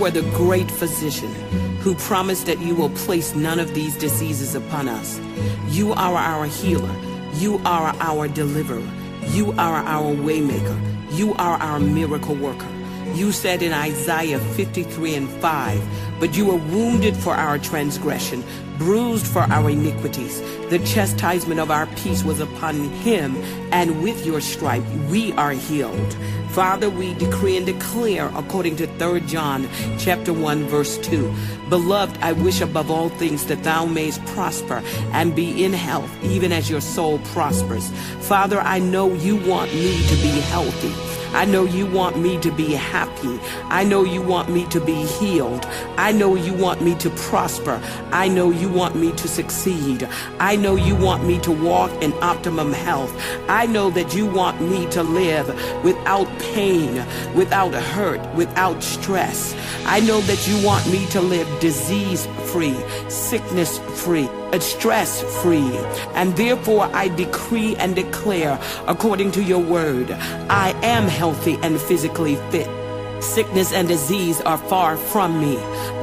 you are the great physician who promised that you will place none of these diseases upon us. You are our healer. You are our deliverer. You are our waymaker. You are our miracle worker. You said in Isaiah 53 and 5, But you were wounded for our transgression, bruised for our iniquities. The chastisement of our peace was upon him, and with your stripe we are healed. Father, we decree and declare according to 3 John chapter 1 verse 2. Beloved, I wish above all things that thou mayest prosper and be in health, even as your soul prospers. Father, I know you want me to be healthy. I know you want me to be happy. I know you want me to be healed. I know you want me to prosper. I know you want me to succeed. I know you want me to walk in optimum health. I know that you want me to live without pain, without hurt, without stress. I know that you want me to live disease free, sickness free, stress free. And therefore I decree and declare according to your word, I am healthy and physically fit. Sickness and disease are far from me.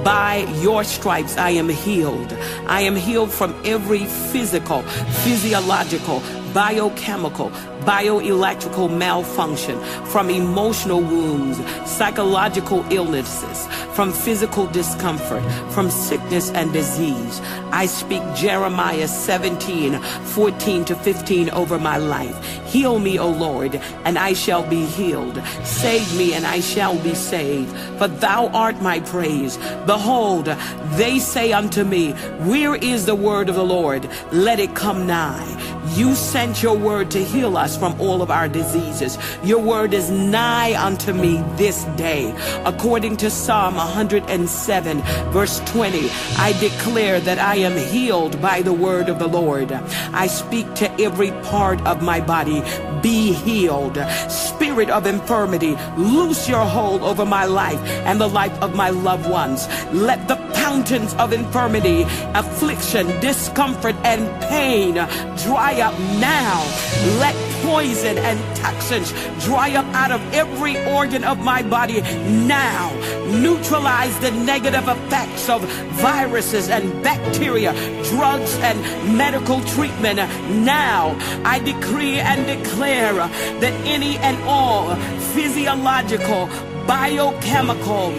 By your stripes I am healed. I am healed from every physical, physiological, biochemical, bioelectrical malfunction, from emotional wounds, psychological illnesses, from physical discomfort, from sickness and disease. I speak Jeremiah 17, 14 to 15 over my life. Heal me, O Lord, and I shall be healed. Save me, and I shall be saved. For thou art my praise. Behold, they say unto me, Where is the word of the Lord? Let it come nigh. You sent your word to heal us from all of our diseases. Your word is nigh unto me this day. According to Psalm 107, verse 20, I declare that I am healed by the word of the Lord. I speak to every part of my body, be healed. Spirit of infirmity, loose your hold over my life and the life of my loved ones. Let the fountains of infirmity, affliction, discomfort, and pain dry up now. Let poison and toxins dry up out of every organ of my body now. Neutralize the negative effects of viruses and bacteria, drugs and medical treatment now. I decree and declare that any and all physiological, biochemical,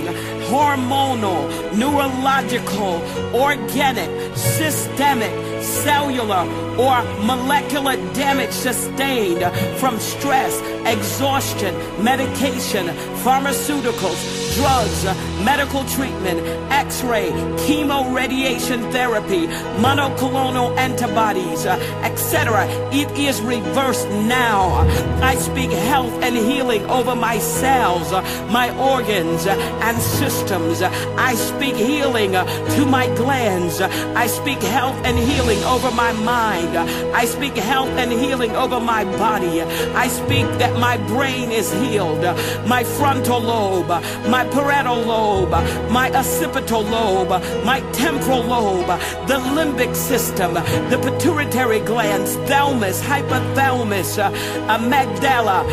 hormonal, neurological, organic, systemic, cellular, or molecular damage sustained from stress, exhaustion, medication, pharmaceuticals, drugs, medical treatment, x-ray, chemo radiation therapy, monoclonal antibodies, uh, etc. It is reversed now. I speak health and healing over my cells, uh, my organs uh, and systems. I speak healing to my glands. I speak health and healing over my mind. I speak health and healing over my body. I speak that my brain is healed, my frontal lobe, my parietal lobe, my occipital lobe, my temporal lobe, the limbic system, the pituitary glands, thalamus, hypothalamus, uh, amygdala,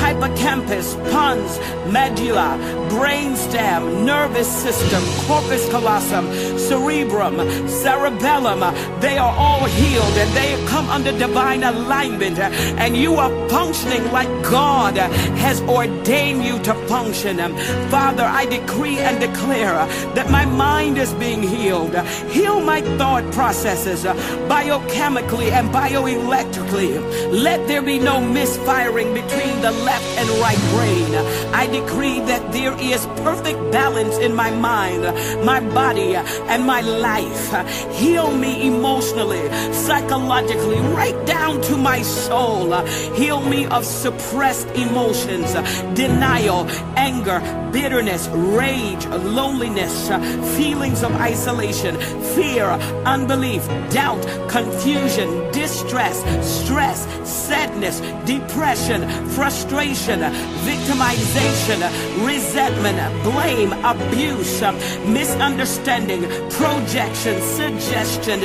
hippocampus, pons, medulla, brainstem, nervous system, corpus callosum, cerebrum, cerebellum. Uh, they are all healed and they come under divine alignment uh, and you are functioning like God has ordained you to function. Um, Father, I decree and declare uh, that my mind is being healed. Heal my thought processes uh, biochemically and bioelectrically. Let there be no misfiring between the left and right brain. I decree that there is perfect balance in my mind, my body, and my life. Heal me emotionally, psychologically, right down to my soul. Heal me of suppressed emotions, denial, anger, bitterness, rage, loneliness, uh, feelings of isolation, fear, unbelief, doubt, confusion, distress, stress, sadness, depression, frustration, victimization, resentment, blame, abuse, uh, misunderstanding, projection, suggestion,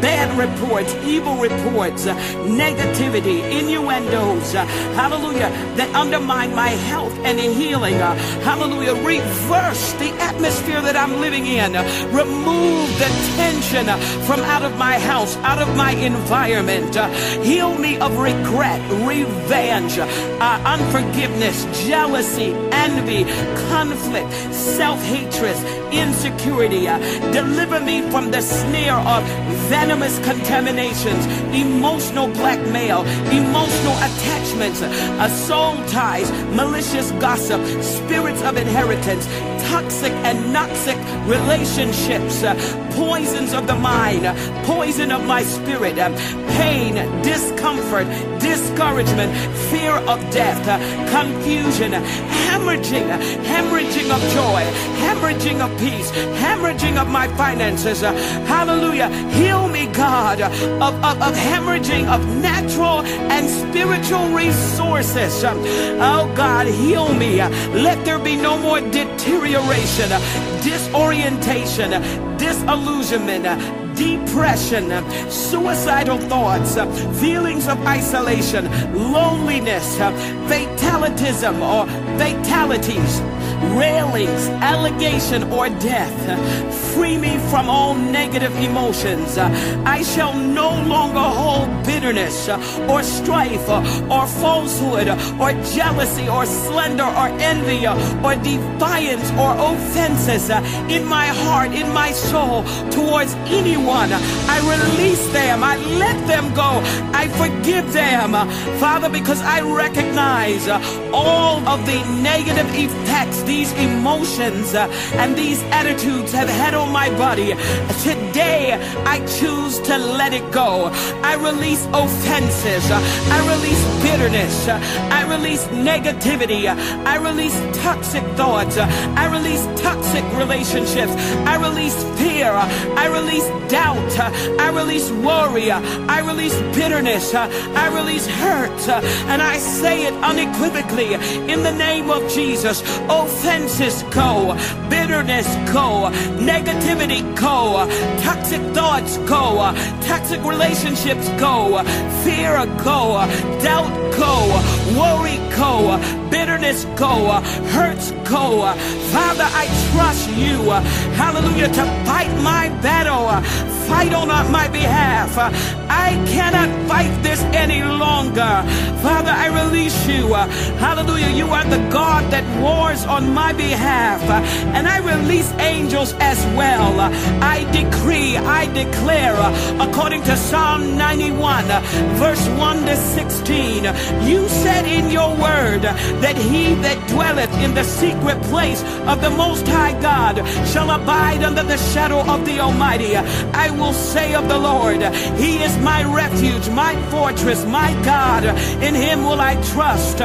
bad reports, evil reports, uh, negativity, innuendos, hallelujah, that undermine my health and healing, hallelujah, reverse the atmosphere that I'm living in, remove the tension from out of my house, out of my environment, heal me of regret, revenge, uh, unforgiveness, jealousy, envy, conflict, self-hatred, insecurity, deliver me from the snare of venomous contaminations, emotional blackmail, emotional attachments, uh, soul ties, malicious gossip, spirits of inheritance, toxic and noxic relationships, uh, poisons of the mind, poison of my spirit, uh, pain, discomfort, discouragement, fear of death, uh, confusion, hemorrhaging, hemorrhaging of joy, hemorrhaging of peace, hemorrhaging of my finances. Hallelujah. Heal me, God, of, of, of hemorrhaging of natural and spiritual resources. Oh, God, heal me. Let there be no more deterioration, disorientation, disillusionment, depression, suicidal thoughts, feelings of isolation, loneliness, fatalism or fatalities railings, allegation, or death. Free me from all negative emotions. I shall no longer hold bitterness or strife or falsehood or jealousy or slander or envy or defiance or offenses in my heart, in my soul towards anyone. I release them. I let them go. I forgive them. Father, because I recognize all of the negative effects these emotions and these attitudes have had on my body. Today, I choose to let it go. I release offenses. I release bitterness. I release negativity. I release toxic thoughts. I release toxic relationships. I release fear. I release doubt. I release worry. I release bitterness. I release hurt. And I say it unequivocally in the name of Jesus. Offenses go. Bitterness go. Negativity go. Toxic thoughts go. Toxic relationships go. Fear go. Doubt go. Worry go. Bitterness go. Hurts go. Father, I trust you. Hallelujah. To fight my battle. Fight on my behalf. I cannot fight this any longer. Father, I release you. Hallelujah. You are the God that wars on my behalf. And I release angels as well. I decree, I declare, according to Psalm 91, verse 1 to 16, you said in your word that he that dwelleth in the secret place of the Most High God shall abide under the shadow of the Almighty. I will say of the Lord, He is my refuge, my fortress, my God. In Him will I trust.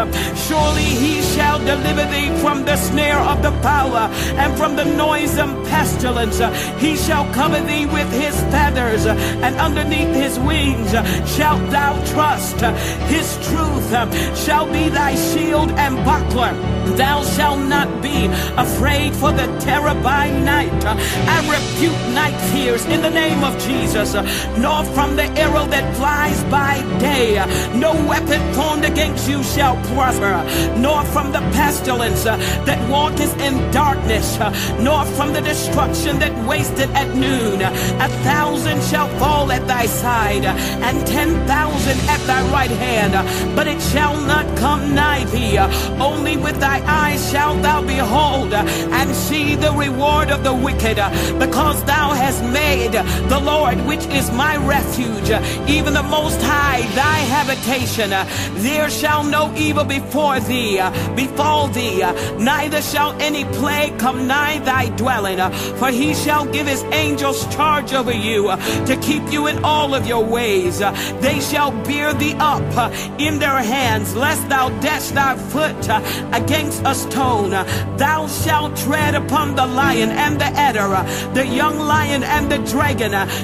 Surely He shall deliver thee from the snare of the power and from the noisome pestilence. He shall cover thee with His feathers, and underneath His wings shalt thou trust. His truth shall be thy shield and buckler. Thou shalt not be afraid for the terror by night. I rebuke night fears in the name of Jesus, nor from the arrow that flies by day. No weapon formed against you shall prosper, nor from the pestilence uh, that walketh in darkness, uh, nor from the destruction that wasted at noon. A thousand shall fall at thy side, uh, and ten thousand at thy right hand, but it shall not come nigh thee. Only with thy eyes shalt thou behold and see the reward of the wicked, because thou hast made the Lord, which is my refuge, even the Most High, thy habitation. There shall no evil before thee, befall thee, neither shall any plague come nigh thy dwelling. For he shall give his angels charge over you to keep you in all of your ways. They shall bear thee up in their hands, lest thou dash thy foot against a stone. Thou shalt tread upon the lion and the adder, the young lion and the dragon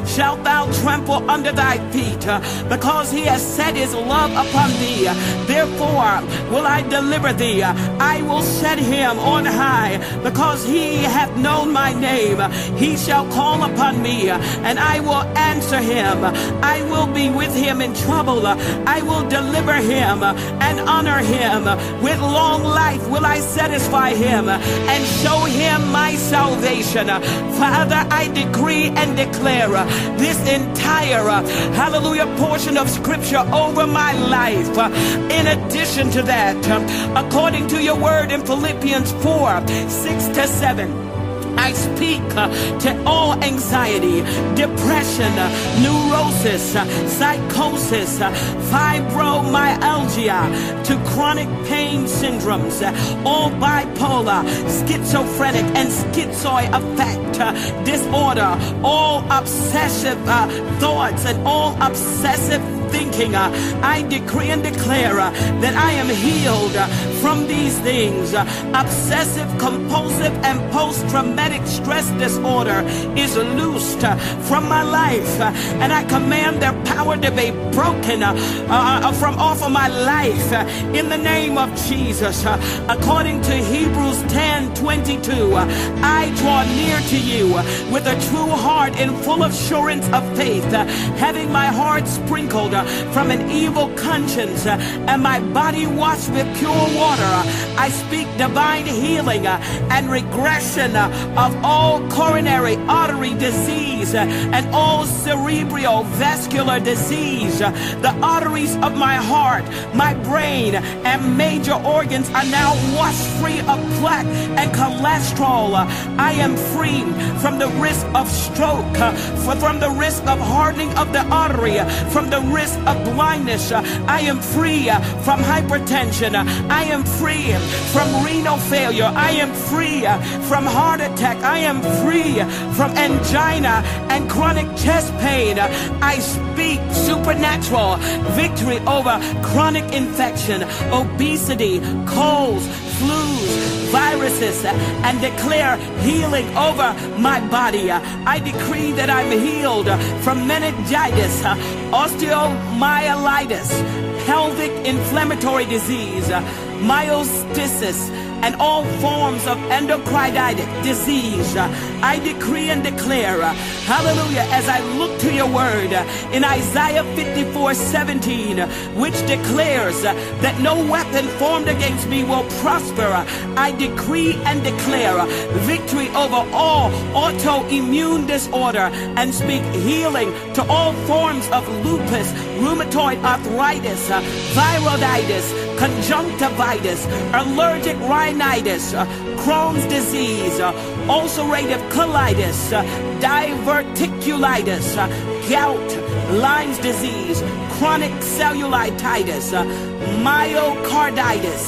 shalt thou trample under thy feet, uh, because he has set his love upon thee. Therefore will I deliver thee. I will set him on high, because he hath known my name. He shall call upon me, and I will answer him. I will be with him in trouble. I will deliver him and honor him. With long life will I satisfy him and show him my salvation. Father, I decree and declare Uh, this entire, uh, hallelujah, portion of scripture over my life. Uh, in addition to that, um, according to your word in Philippians 4 6 to 7. I speak uh, to all anxiety, depression, uh, neurosis, uh, psychosis, fibromyalgia, to chronic pain syndromes, all bipolar, schizophrenic, and schizoid affect disorder, all obsessive thoughts, and all obsessive thinking. Uh, I decree and declare uh, that I am healed uh, from these things. Obsessive, compulsive, and post traumatic stress disorder is loosed from my life, and I command their power to be broken uh, from off of my life in the name of Jesus. According to Hebrews 10 22, I draw near to you with a true heart and full assurance of faith, having my heart sprinkled uh, from an evil conscience, uh, and my body washed with pure water. I speak divine healing uh, and regression uh, of all coronary artery disease uh, and all cerebral vascular disease. Uh, The arteries of my heart, my brain, and major organs are now washed free of plaque and cholesterol. Uh, I am free from the risk of stroke, uh, from the risk of hardening of the artery, uh, from the risk of blindness. I am free from hypertension. I am free from renal failure. I am free from heart attack. I am free from angina and chronic chest pain. I speak supernatural victory over chronic infection, obesity, colds, flus, viruses and declare healing over my body. I decree that I'm healed from meningitis, osteomyelitis, pelvic inflammatory disease, myositis, and all forms of endocrinitic disease. I decree and declare, hallelujah, as I look to your word in Isaiah 54 17, uh, which declares that no weapon formed against me will prosper. I decree and declare victory over all autoimmune disorder and speak healing to all forms of lupus, rheumatoid arthritis, thyroiditis, conjunctivitis, allergic rhinitis, uh, Crohn's disease, uh, ulcerative colitis, uh, diverticulitis, gout, Lyme's disease, chronic cellulitis, myocarditis,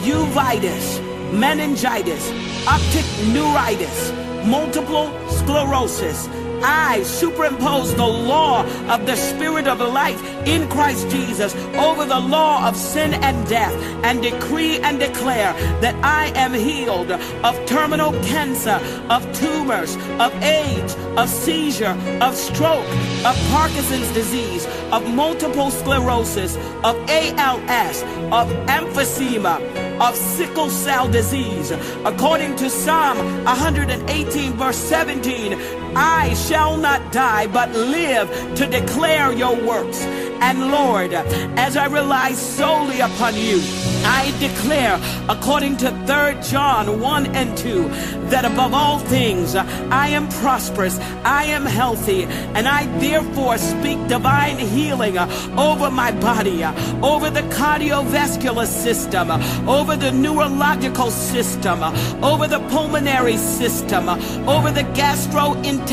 uveitis, meningitis, optic neuritis, multiple sclerosis. I superimpose the law of the Spirit of life in Christ Jesus over the law of sin and death and decree and declare that I am healed of terminal cancer, of tumors, of AIDS, of seizure, of stroke, of Parkinson's disease, of multiple sclerosis, of ALS, of emphysema, of sickle cell disease. According to Psalm 118, verse 17, I shall not die but live to declare your works. And Lord, as I rely solely upon you, I declare, according to 3 John 1 and 2, that above all things I am prosperous, I am healthy, and I therefore speak divine healing over my body, over the cardiovascular system, over the neurological system, over the pulmonary system, over the gastrointestinal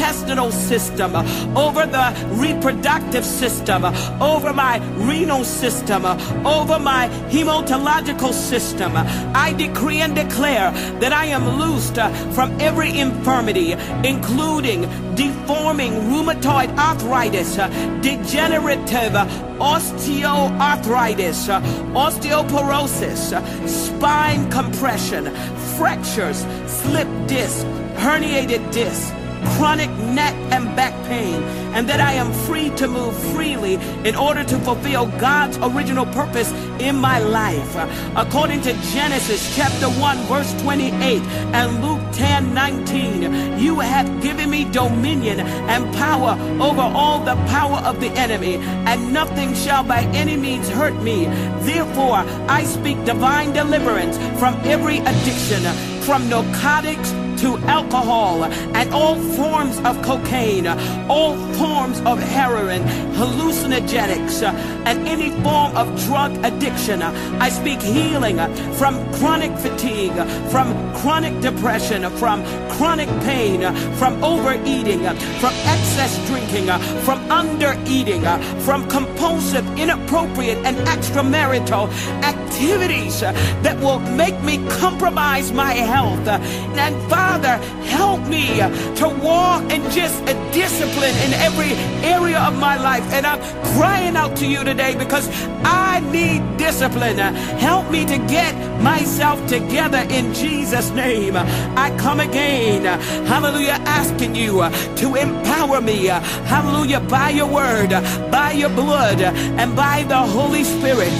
system, over the reproductive system, over my renal system, over my hematological system. I decree and declare that I am loosed from every infirmity, including deforming rheumatoid arthritis, degenerative osteoarthritis, osteoporosis, spine compression, fractures, slip disc, herniated disc chronic neck and back pain, and that I am free to move freely in order to fulfill God's original purpose in my life. According to Genesis chapter 1, verse 28, and Luke 10 19, you have given me dominion and power over all the power of the enemy, and nothing shall by any means hurt me. Therefore, I speak divine deliverance from every addiction, from narcotics to alcohol and all forms of cocaine, all forms of heroin, hallucinogenics, and any form of drug addiction. I speak healing from chronic fatigue, from chronic depression, from chronic pain, from overeating, from excess drinking, from undereating, from compulsive, inappropriate, and extramarital activities that will make me compromise my health. And Father, help me to walk in just a discipline in every area of my life. And I'm crying out to you today because I need discipline. Help me to get myself together in Jesus' name. I come again, hallelujah, asking you to empower me, hallelujah, by your word, by your blood, and by the Holy Spirit.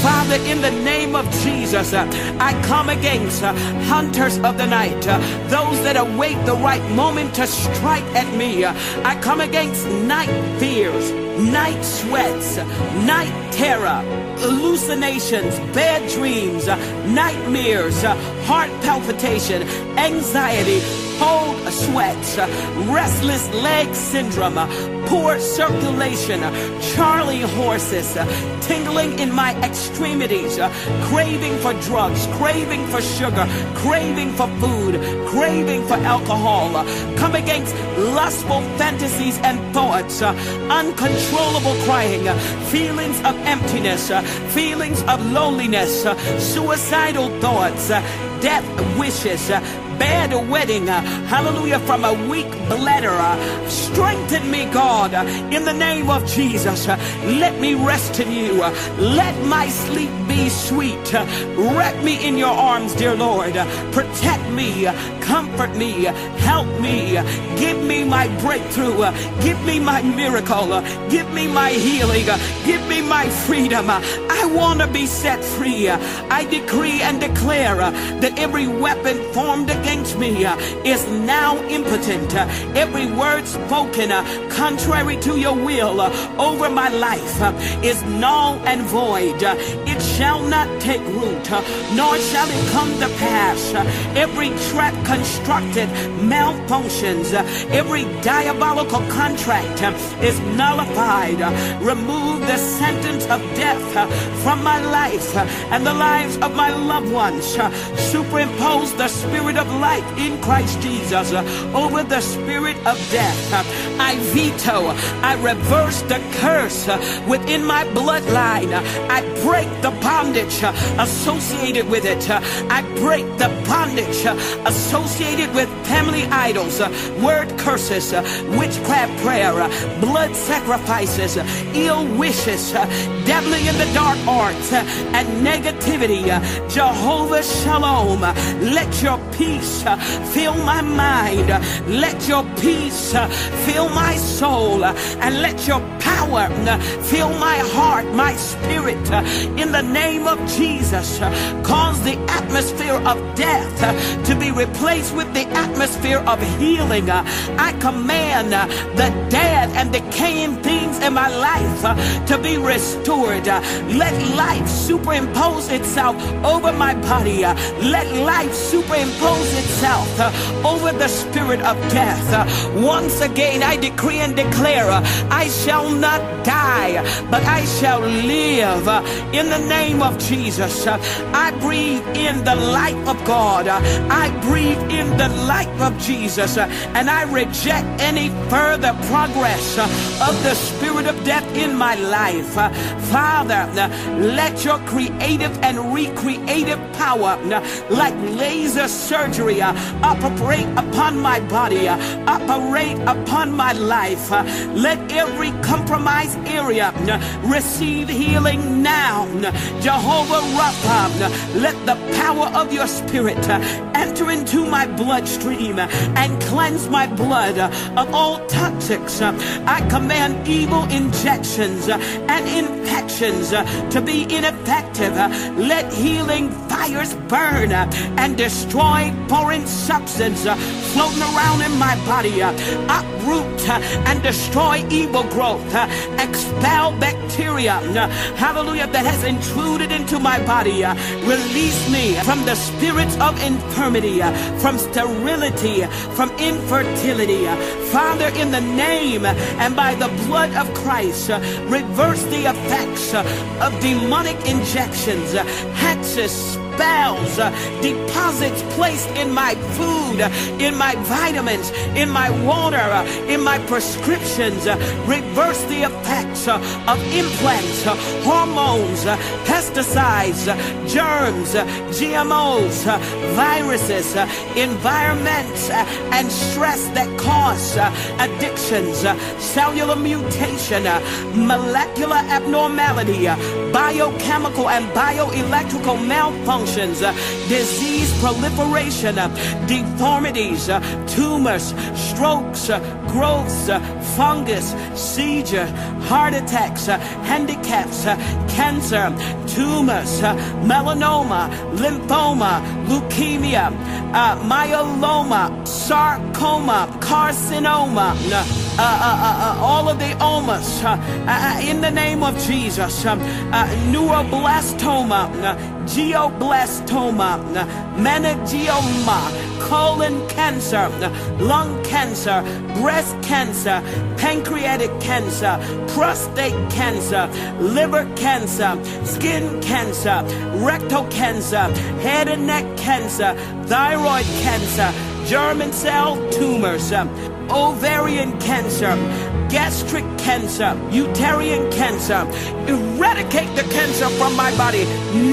Father, in the name of Jesus, I come against hunters of the night, those that await the right moment to strike at me. I come against night fears, night sweats, night terror, hallucinations, bad dreams, nightmares, heart palpitation, anxiety, cold sweats, restless leg syndrome, poor circulation, Charlie horses, tingling in my extremities, craving for drugs, craving for sugar, craving for food, craving for alcohol. Come against lustful fantasies and thoughts, uncontrollable crying, feelings of emptiness, feelings of loneliness, suicidal thoughts, death wishes, bed wetting, uh, hallelujah, from a weak bladder. Uh, strengthen me, God, uh, in the name of Jesus. Let me rest in you. Let my sleep be sweet. Wrap me in your arms, dear Lord. Protect me, comfort me, help me, give me my breakthrough, give me my miracle, give me my healing, give me my freedom. I want to be set free. I decree and declare that every weapon formed against me is now impotent. Every word spoken contrary to your will over my life is null and void. It shall not take root, nor shall it come to pass. Every trap constructed malfunctions. Every diabolical contract is nullified. Remove the sentence of death from my life and the lives of my loved ones. Superimpose the spirit of life in Christ Jesus over the spirit of death. I veto, I reverse the curse within my bloodline. I break the bondage uh, associated with it. Uh, I break the bondage uh, associated with family idols, word curses, witchcraft prayer, blood sacrifices, ill wishes, dabbling in the dark arts, and negativity. Jehovah Shalom, let your peace uh, fill my mind. Let your peace uh, fill my soul. And let your power uh, fill my heart, my spirit. In the name of Jesus, cause the atmosphere of death to be replaced with the atmosphere of healing. I command the dead and decaying things in my life to be restored. Let life superimpose itself over my body. Let life superimpose itself uh, over the spirit of death. Uh, once again, I decree and declare, uh, I shall not die, but I shall live uh, in the name of Jesus. Uh, I breathe in the light of God. Uh, I breathe in the light of Jesus, and I reject any further progress of the spirit of death in my life. Father, let your creative and recreative power, like laser surgery, uh, operate upon my body, uh, operate upon my life. Uh, let every compromised area receive healing now. Jehovah Rapha, let the power of your spirit enter into my bloodstream and cleanse my blood of all toxics. I command evil injections and infections to be ineffective. Let healing fires burn and destroy foreign substance uh, floating around in my body. Uh, uproot uh, and destroy evil growth. Uh, expel bacteria, uh, hallelujah, that has intruded into my body. Uh, release me from the spirits of infirmity, uh, from sterility, from infertility. Uh, Father, in the name and by the blood of Christ, uh, reverse the effects of demonic injections, hexes, spells, uh, deposits placed in my food, uh, in my vitamins, in my water, uh, in my prescriptions. Uh, reverse the effects uh, of implants, uh, hormones, pesticides, germs, GMOs, viruses, environments, and stress that cause addictions, cellular mutation, molecular abnormality, biochemical and bioelectrical malfunction infections, uh, disease proliferation, uh, deformities, uh, tumors, strokes, uh, growths, uh, fungus, seizure, heart attacks, uh, handicaps, cancer, tumors, melanoma, lymphoma, leukemia, myeloma, sarcoma, carcinoma, all of the omas in the name of Jesus, um, uh, neuroblastoma, glioblastoma, meningioma, colon cancer, lung cancer, breast cancer, pancreatic cancer, prostate cancer, liver cancer, skin cancer, rectal cancer, head and neck cancer, thyroid cancer, germ cell tumors, um, ovarian cancer, gastric cancer, uterine cancer. Eradicate the cancer from my body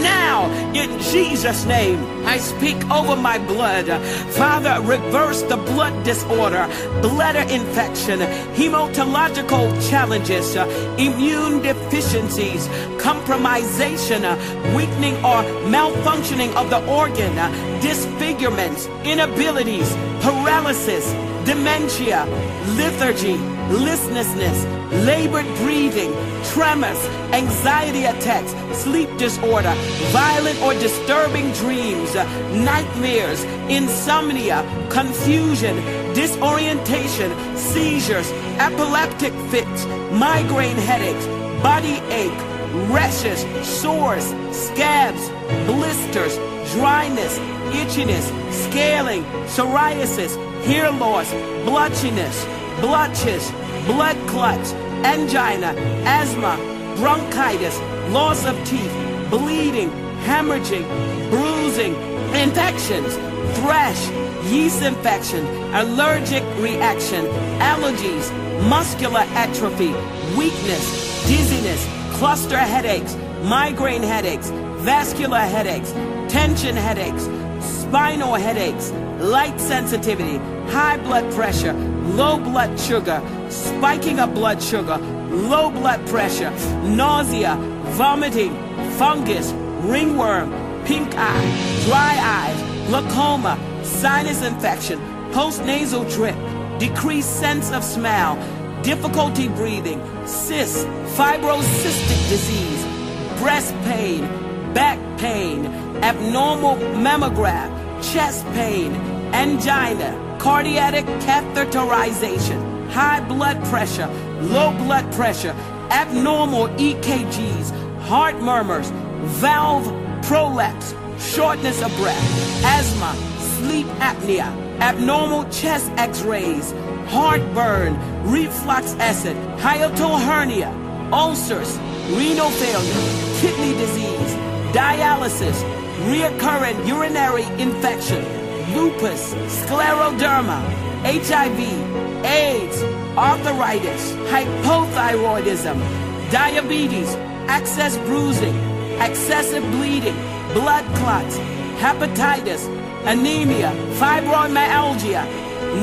now in Jesus' name. I speak over my blood. Father, reverse the blood disorder, bladder infection, hematological challenges, immune deficiencies, compromisation, weakening or malfunctioning of the organ, disfigurements, inabilities, paralysis, dementia, lethargy, listlessness, labored breathing, tremors, anxiety attacks, sleep disorder, violent or disturbing dreams, nightmares, insomnia, confusion, disorientation, seizures, epileptic fits, migraine headaches, body ache, rashes, sores, scabs, blisters, dryness, itchiness, scaling, psoriasis, hair loss, blotchiness, blotches, blood clots, angina, asthma, bronchitis, loss of teeth, bleeding, hemorrhaging, bruising, infections, thrush, yeast infection, allergic reaction, allergies, muscular atrophy, weakness, dizziness, cluster headaches, migraine headaches, vascular headaches, tension headaches, spinal headaches, light sensitivity, high blood pressure, low blood sugar, spiking of blood sugar, low blood pressure, nausea, vomiting, fungus, ringworm, pink eye, dry eyes, glaucoma, sinus infection, postnasal drip, decreased sense of smell, difficulty breathing, cysts, fibrocystic disease, breast pain, back pain, abnormal mammograph, chest pain, angina, cardiac catheterization, high blood pressure, low blood pressure, abnormal EKGs, heart murmurs, valve prolapse, shortness of breath, asthma, sleep apnea, abnormal chest x-rays, heartburn, reflux acid, hiatal hernia, ulcers, renal failure, kidney disease, dialysis, reoccurrent urinary infection, lupus, scleroderma, HIV, AIDS, arthritis, hypothyroidism, diabetes, excess bruising, excessive bleeding, blood clots, hepatitis, anemia, fibromyalgia,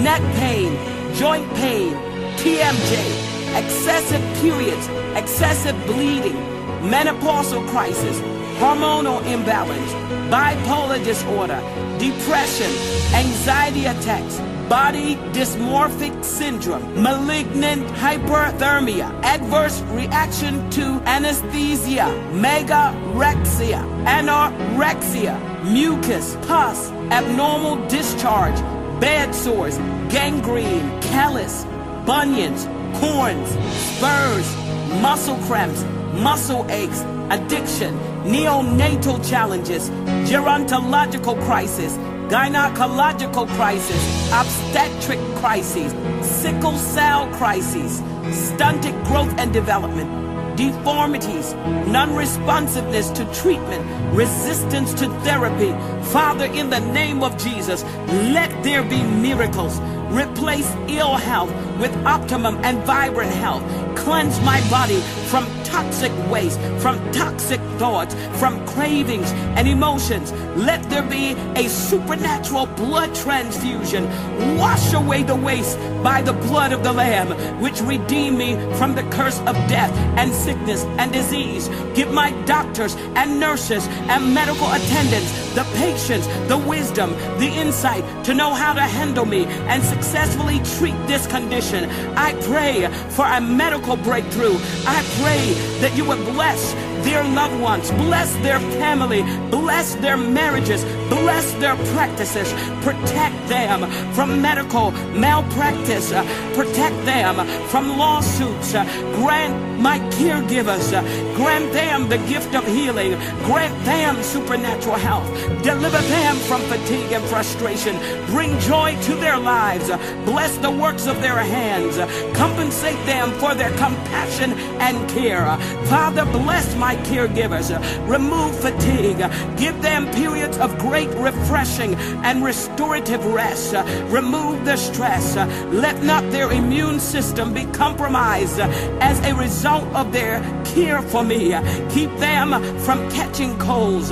neck pain, joint pain, TMJ, excessive periods, excessive bleeding, menopausal crisis, hormonal imbalance, bipolar disorder, depression, anxiety attacks, body dysmorphic syndrome, malignant hyperthermia, adverse reaction to anesthesia, megarexia, anorexia, mucus, pus, abnormal discharge, bed sores, gangrene, callus, bunions, corns, spurs, muscle cramps, muscle aches, addiction, neonatal challenges, gerontological crisis, gynecological crisis, obstetric crises, sickle cell crises, stunted growth and development, deformities, non-responsiveness to treatment, resistance to therapy. Father, in the name of Jesus, let there be miracles. Replace ill health with optimum and vibrant health. Cleanse my body from toxic waste, from toxic thoughts, from cravings and emotions. Let there be a supernatural blood transfusion. Wash away the waste by the blood of the Lamb, which redeemed me from the curse of death and sickness and disease. Give my doctors and nurses and medical attendants the patience, the wisdom, the insight to know how to handle me and successfully treat this condition. I pray for a medical breakthrough. I pray that you would bless their loved ones, bless their family, bless their marriages, bless their practices, protect them from medical malpractice, uh, protect them from lawsuits, uh, grant my caregivers, uh, grant them the gift of healing, grant them supernatural health, deliver them from fatigue and frustration, bring joy to their lives, bless the works of their hands, compensate them for their compassion and care. Father, bless my caregivers, remove fatigue, give them periods of great refreshing and restorative rest, remove the stress, let not their immune system be compromised as a result of their care for me. Keep them from catching colds,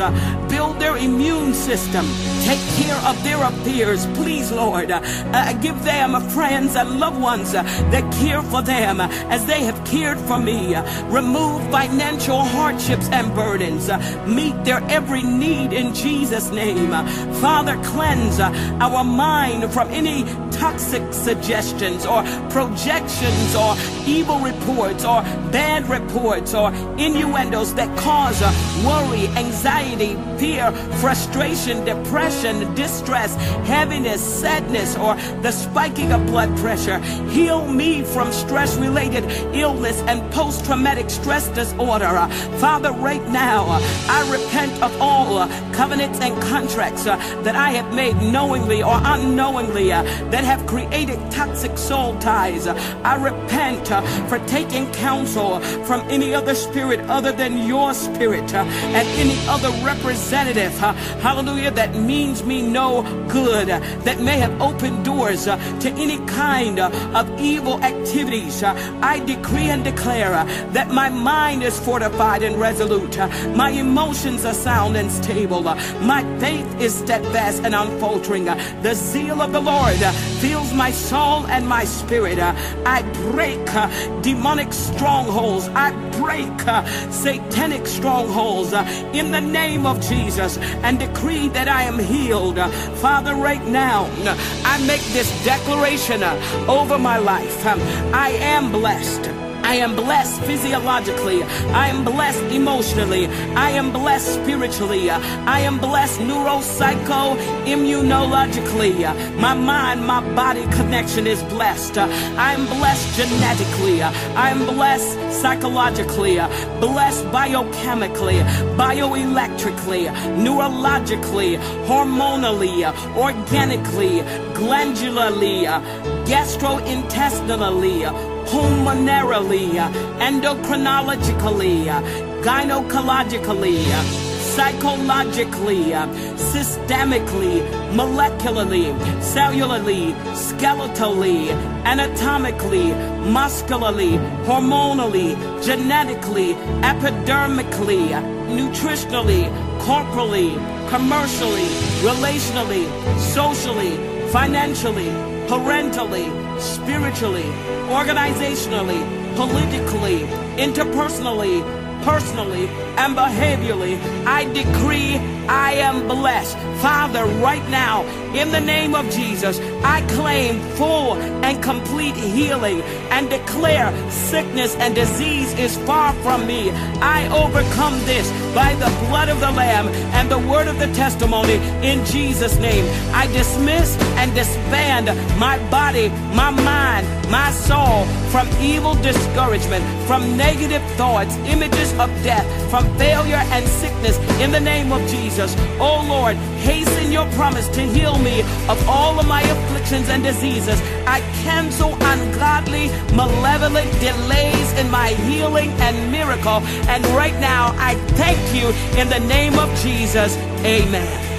build their immune system, take care of their affairs, please, Lord. Uh, give them friends and loved ones that care for them as they have cared for me. Remove financial hardships and burdens. Uh, meet their every need in Jesus' name. Uh, Father, cleanse uh, our mind from any toxic suggestions or projections or evil reports or bad reports or innuendos that cause worry, anxiety, fear, frustration, depression, distress, heaviness, sadness, or the spiking of blood pressure. Heal me from stress related illness and post traumatic stress disorder. Father, right now, I repent of all covenants and contracts that I have made knowingly or unknowingly that have created toxic soul ties. I repent for taking counsel from any other spirit other than your spirit and any other representative, hallelujah, that means me no good, that may have opened doors to any kind of evil activities. I decree and declare that my mind is fortified and resolute, my emotions are sound and stable, my faith is steadfast and unfaltering. The zeal of the Lord fills my soul and my spirit. I break demonic strongholds. I break satanic strongholds in the name of Jesus and decree that I am healed. Father, right now, I make this declaration over my life. I am blessed. I am blessed physiologically. I am blessed emotionally. I am blessed spiritually. I am blessed neuropsycho immunologically. My mind, my body connection is blessed. I am blessed genetically. I am blessed psychologically. Blessed biochemically, bioelectrically, neurologically, hormonally, organically, glandularly, gastrointestinally, pulmonarily, endocrinologically, gynecologically, psychologically, systemically, molecularly, cellularly, skeletally, anatomically, muscularly, hormonally, genetically, epidermically, nutritionally, corporally, commercially, relationally, socially, financially, parentally, spiritually, organizationally, politically, interpersonally, personally, and behaviorally, I decree I am blessed. Father, right now, in the name of Jesus, I claim full and complete healing and declare sickness and disease is far from me. I overcome this by the blood of the Lamb and the word of the testimony in Jesus' name. I dismiss and disband my body, my mind, my soul from evil discouragement, from negative thoughts, images of death, from failure and sickness in the name of Jesus. Oh Lord, hasten your promise to heal me of all of my afflictions and diseases. I cancel ungodly, malevolent delays in my healing and miracle. And right now, I thank you in the name of Jesus. Amen.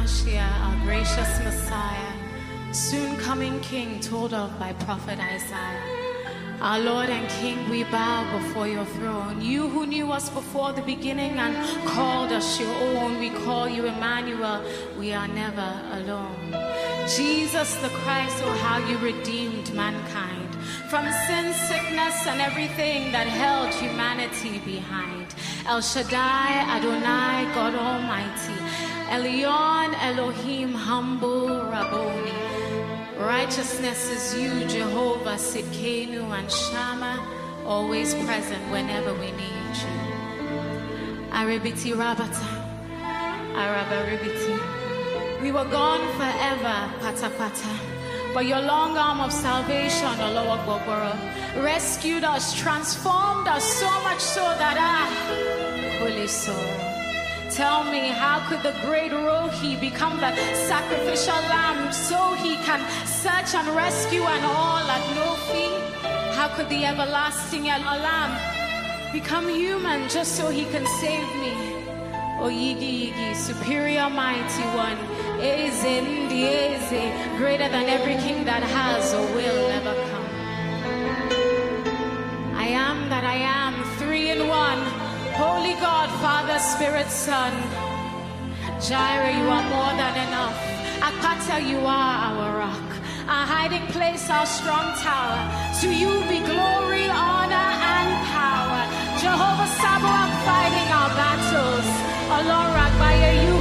Our gracious Messiah, soon coming King told of by prophet Isaiah. Our Lord and King, we bow before your throne. You who knew us before the beginning and called us your own, we call you Emmanuel. We are never alone. Jesus the Christ, oh, how you redeemed mankind from sin, sickness, and everything that held humanity behind. El Shaddai, Adonai, God Almighty. Elyon, Elohim, humble Rabboni. Righteousness is you, Jehovah, Sidkenu, and Shama, always present whenever we need you. Arabiti Rabata, Arabaribiti. We were gone forever, Pata Pata. But your long arm of salvation, Allah Akbar, rescued us, transformed us so much so that I, holy soul, tell me how could the great Rohi become the sacrificial lamb so he can search and rescue and all at no fee? How could the everlasting lamb become human just so he can save me? O Yigi Yigi, superior mighty one, Ndi Eze, greater than every king that has or will ever Holy God, Father, Spirit, Son. Jireh, you are more than enough. Akata, you are our rock, our hiding place, our strong tower. To you be glory, honor, and power. Jehovah Sabaoth fighting our battles. Allah Ragbaya, you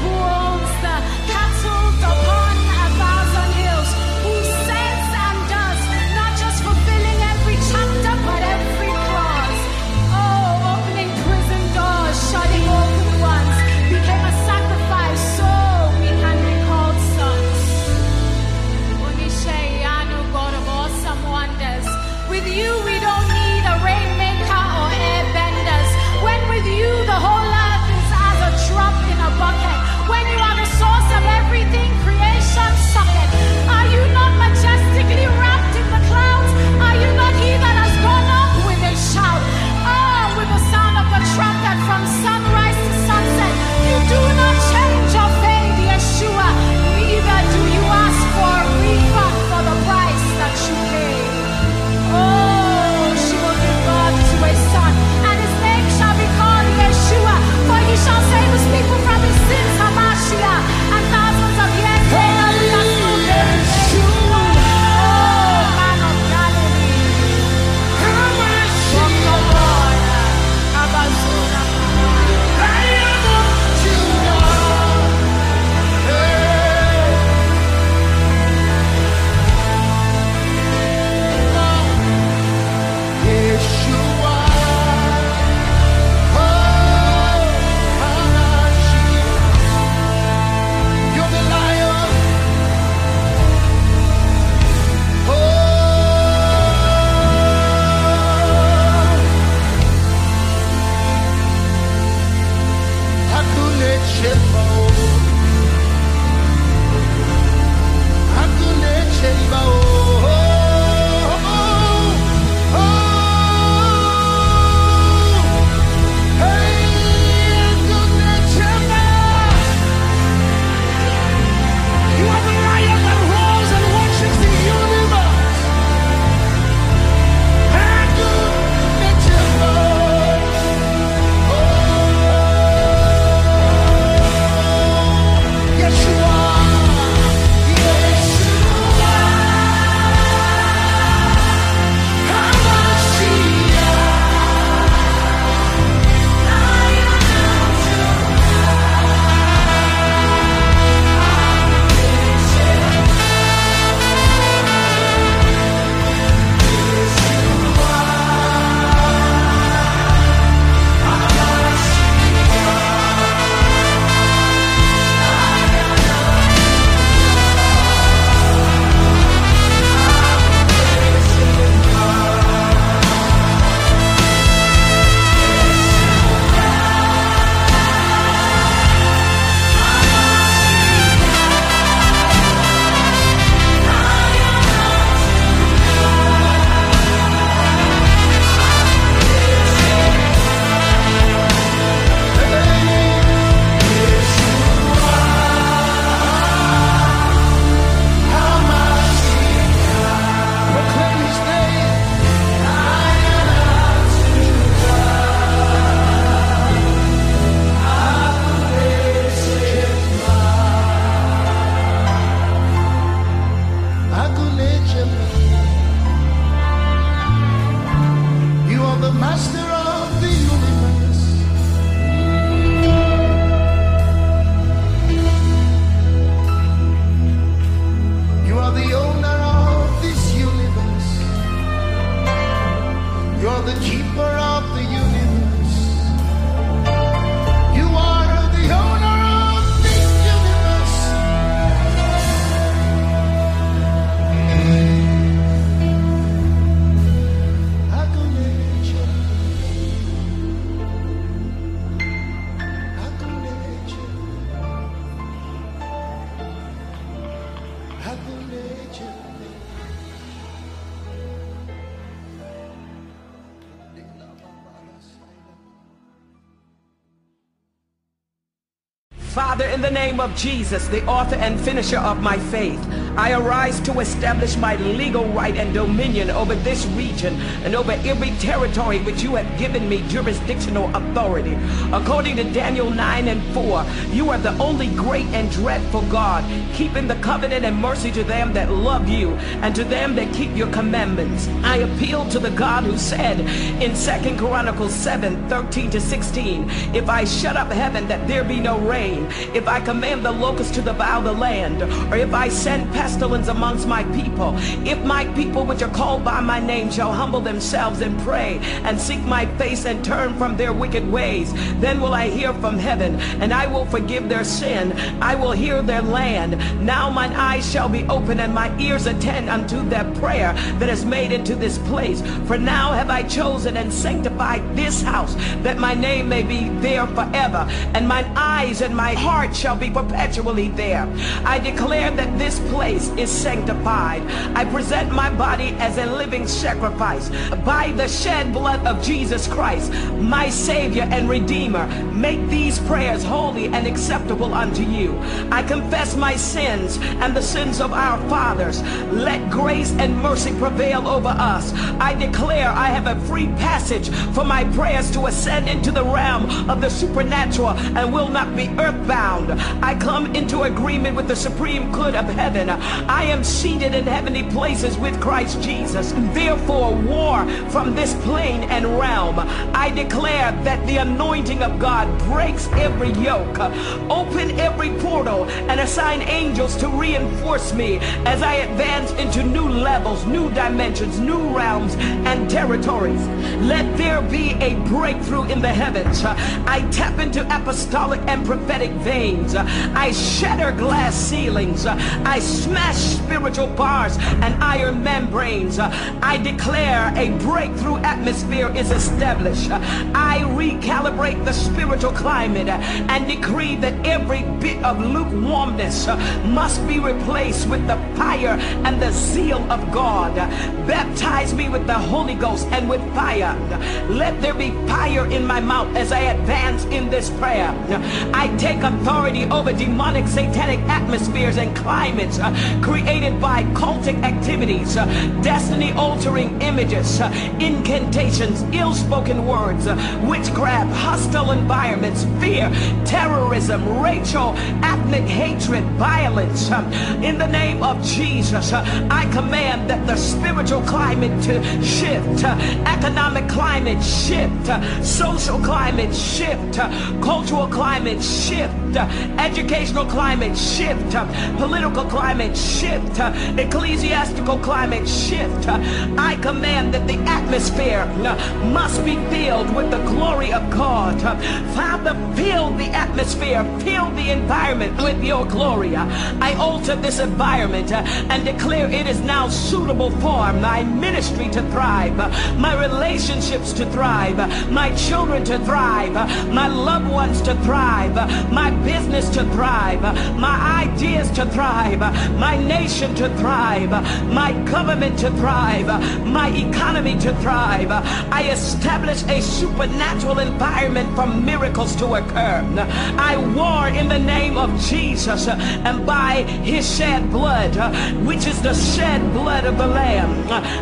name of Jesus, the author and finisher of my faith, I arise to establish my legal right and dominion over this region and over every territory which you have given me jurisdictional authority. According to Daniel 9 and 4, you are the only great and dreadful God, keeping the covenant and mercy to them that love you and to them that keep your commandments. I appeal to the God who said in 2 Chronicles 7, 13 to 16, If I shut up heaven that there be no rain, if I command the locusts to devour the land, or if I send pestilence amongst my people, if my people which are called by my name shall humble themselves and pray and seek my face and turn from their wicked ways, then will I hear from heaven and I will forgive their sin. I will hear their land. Now mine eyes shall be open and my ears attend unto their prayer that is made into this place. For now have I chosen and sanctified this house that my name may be there forever and mine eyes and my heart shall be perpetually there. I declare that this place is sanctified. I present my body as a living sacrifice by the shed blood of Jesus Christ, my Savior and Redeemer. Make these prayers holy and acceptable unto you. I confess my sins and the sins of our fathers. Let grace and mercy prevail over us. I declare I have a free passage for my prayers to ascend into the realm of the supernatural and will not be earthbound. I come into agreement with the supreme good of heaven. I am seated in heavenly places with Christ Jesus. Therefore, war from this plane and realm. I declare that the anointing of God breaks every yoke. Open every portal and assign angels to reinforce me as I advance into new levels, new dimensions, new realms and territories. Let there be a breakthrough in the heavens. I tap into apostolic and prophetic veins. I shatter glass ceilings. I smash spiritual bars and iron membranes. I declare a breakthrough atmosphere is established. I recalibrate the spiritual climate and decree that every bit of lukewarmness must be replaced with the fire and the zeal of God. Baptize me with the Holy Ghost and with fire. Let there be fire in my mouth as I advance in this prayer. I take authority over demonic satanic atmospheres and climates uh, created by cultic activities, uh, destiny altering images, uh, incantations, ill spoken words, uh, witchcraft, hostile environments, fear, terrorism, racial, ethnic hatred, violence. Uh, in the name of Jesus, I command that the spiritual climate to shift, economic climate shift, social climate shift, cultural climate shift, educational climate shift, uh, political climate shift, uh, ecclesiastical climate shift. Uh, I command that the atmosphere uh, must be filled with the glory of God. Uh, Father, fill the atmosphere, fill the environment with your glory. Uh, I alter this environment uh, and declare it is now suitable for my ministry to thrive, my relationships to thrive, my children to thrive, my loved ones to thrive, my business to thrive, my ideas to thrive, my nation to thrive, my government to thrive, my economy to thrive. I establish a supernatural environment for miracles to occur. I war in the name of Jesus and by his shed blood, which is the shed blood of the Lamb,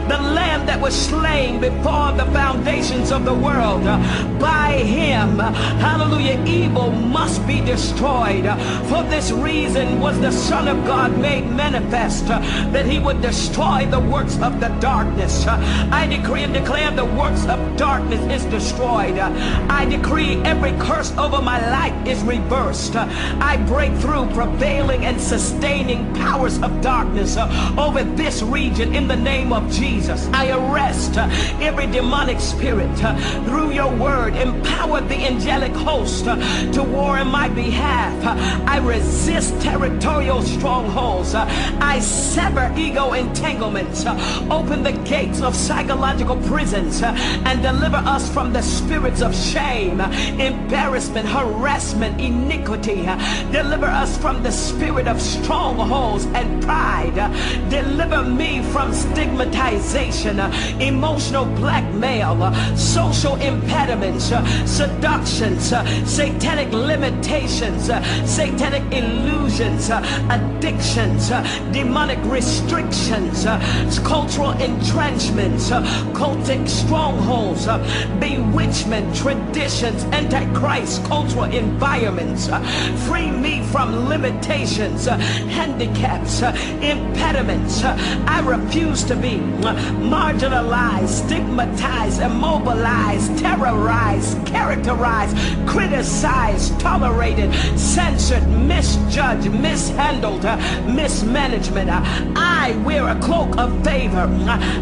the Lamb that was slain before the foundations of the world. By him, hallelujah, evil must be destroyed. For this reason was the Son of God made manifest uh, that he would destroy the works of the darkness. Uh, I decree and declare the works of darkness is destroyed. Uh, I decree every curse over my life is reversed. Uh, I break through prevailing and sustaining powers of darkness uh, over this region in the name of Jesus. I arrest uh, every demonic spirit through your word. Empower the angelic host to war in my behalf. I resist territorial strongholds. Uh, I sever ego entanglements. Uh, open the gates of psychological prisons uh, and deliver us from the spirits of shame, embarrassment, harassment, iniquity. Deliver us from the spirit of strongholds and pride. Deliver me from stigmatization, emotional blackmail, social impediments, seductions, satanic limitations, satanic illusions, addictions, Uh, demonic restrictions, uh, cultural entrenchments, uh, cultic strongholds, bewitchment, traditions, antichrist, cultural environments. Free me from limitations, handicaps, impediments. I refuse to be marginalized, stigmatized, immobilized, terrorized, characterized, criticized, tolerated, censored, misjudged, mishandled, mismanagement. I wear a cloak of favor.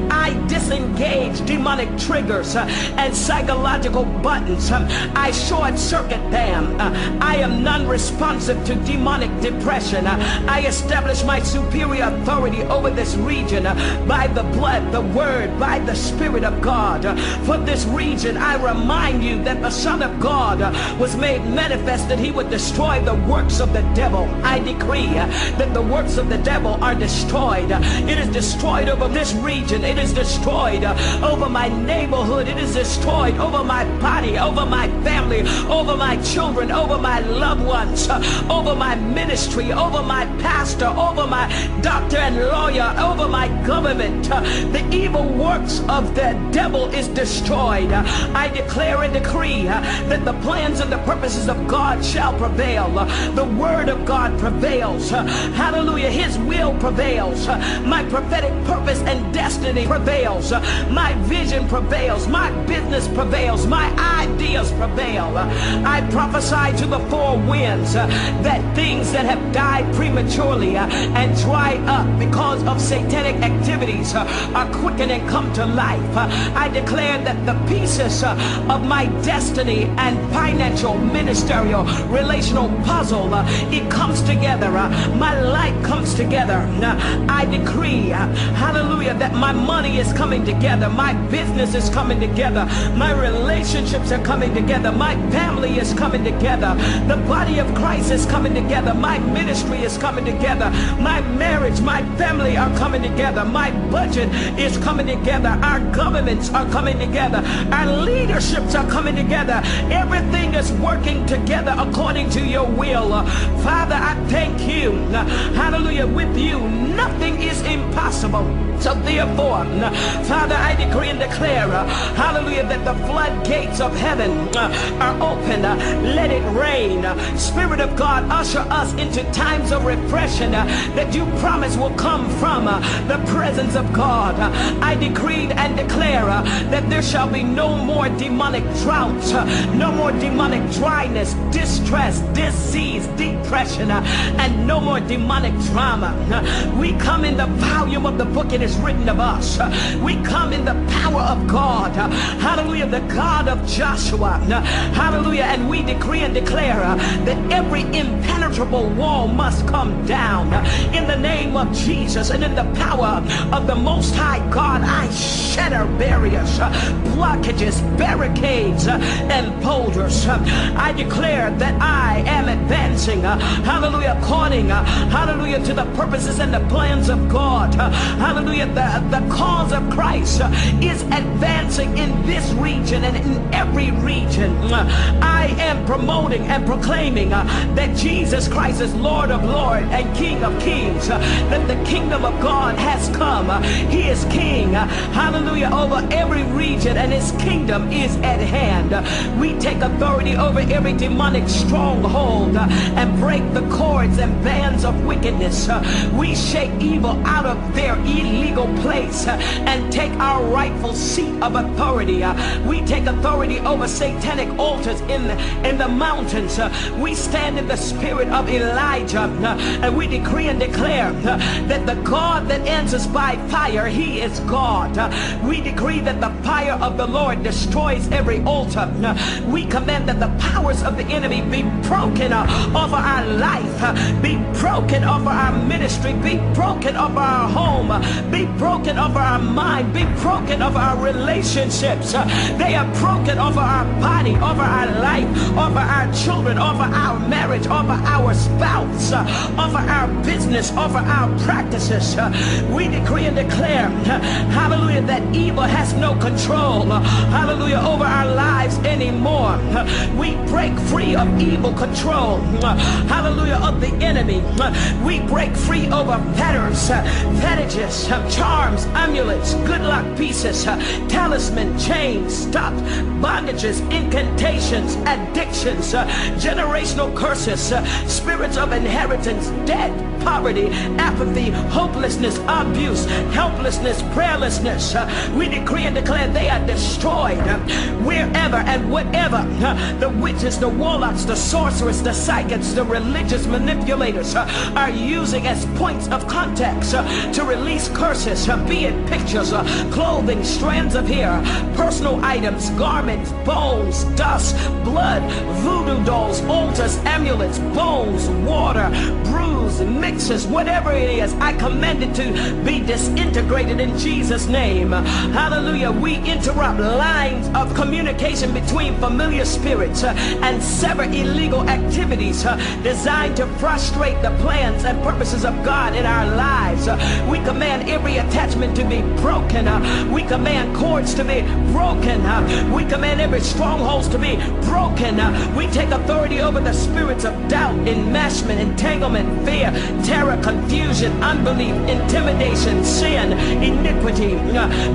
I disengage demonic triggers and psychological buttons. I short circuit them. I am non-responsive to demonic depression. I establish my superior authority over this region by the blood, the word, by the spirit of God. For this region, I remind you that the Son of God was made manifest that he would destroy the works of the devil. I decree that the works of the devil are destroyed. It is destroyed over this region. It is destroyed over my neighborhood. It is destroyed over my body, over my family, over my children, over my loved ones, over my ministry, over my pastor, over my doctor and lawyer, over my government. The evil works of the devil is destroyed. I declare and decree that the plans and the purposes of God shall prevail. The word of God prevails. Hallelujah. His will prevails. My prophetic purpose and destiny prevails. My vision prevails. My business prevails. My ideas prevail. I prophesy to the four winds that things that have died prematurely and dried up because of satanic activities are quickened and come to life. I declare that the pieces of my destiny and financial, ministerial, relational puzzle, it comes together. My life comes together. I decree, hallelujah, that my money is coming together. My business is coming together. My relationships are coming together. My family is coming together. The body of Christ is coming together. My ministry is coming together. My marriage, my family are coming together. My budget is coming together. Our governments are coming together. Our leaderships are coming together. Everything is working together according to your will. Father, I thank you. Hallelujah. With you, nothing is impossible. So therefore, Father, I decree and declare, uh, hallelujah, that the floodgates of heaven uh, are open. Uh, let it rain. Spirit of God, usher us into times of refreshing that you promise will come from the presence of God. I decree and declare that there shall be no more demonic droughts, no more demonic dryness, distress, disease, depression, and no more demonic drama. We come in the volume of the book it is written of us. We come in the power of God. Hallelujah, the God of Joshua. Hallelujah, and we decree and declare that every impenetrable wall must come down in the name of Jesus and in the power of the Most High God. I shatter barriers, blockages, barricades, and boulders. I declare that I am advancing, hallelujah, according, hallelujah, to the purposes and the plans of God. Hallelujah, the, the cause of Christ is advancing in this region and in every region. I am promoting and proclaiming that Jesus Christ is Lord of Lords and King of Kings, that the kingdom of God has come. He is King, hallelujah, over every region and his kingdom is at hand. We take authority over every demonic stronghold and break the cords and bands of wickedness. We shake evil out of their illegal place and take our rightful seat of authority. We take authority over satanic altars in the, in the mountains. We stand in the spirit of Elijah and we decree and declare that the God that answers by fire, he is God. We decree that the fire of the Lord destroys every altar. We command that the powers of the enemy be broken over our life, be broken over our ministry, be broken over our home, be broken over our mind, be broken over our relationships. They are broken over our body, over our life, over our children, over our marriage, over our spouse, over our business, over our practices. We decree and declare, hallelujah, that evil has no control, hallelujah, over our lives anymore. We break free of evil control, hallelujah, of the enemy. We break free over fetters, uh, fetishes, uh, charms, amulets, good luck pieces, uh, talisman, chains, stops, bondages, incantations, addictions, uh, generational curses, uh, spirits of inheritance, debt, poverty, apathy, hopelessness, abuse, helplessness, prayerlessness. Uh, we decree and declare they are destroyed uh, wherever and whatever uh, the witches, the warlocks, the sorcerers, the psychics, the religious manipulators uh, are using as points of contact uh, to release curses, uh, be it pictures, uh, clothing, strands of hair, personal items, garments, bones, dust, blood, voodoo dolls, altars, amulets, bones, water, bruise, mixes, whatever it is, I command it to be disintegrated in Jesus' name. Hallelujah. We interrupt lines of communication between familiar spirits and sever illegal activities designed to frustrate the plans and purposes of God in our lives. Uh, we command every attachment to be broken. Uh, we command cords to be broken. Uh, we command every strongholds to be broken. We take authority over the spirits of doubt, enmeshment, entanglement, fear, terror, confusion, unbelief, intimidation, sin, iniquity.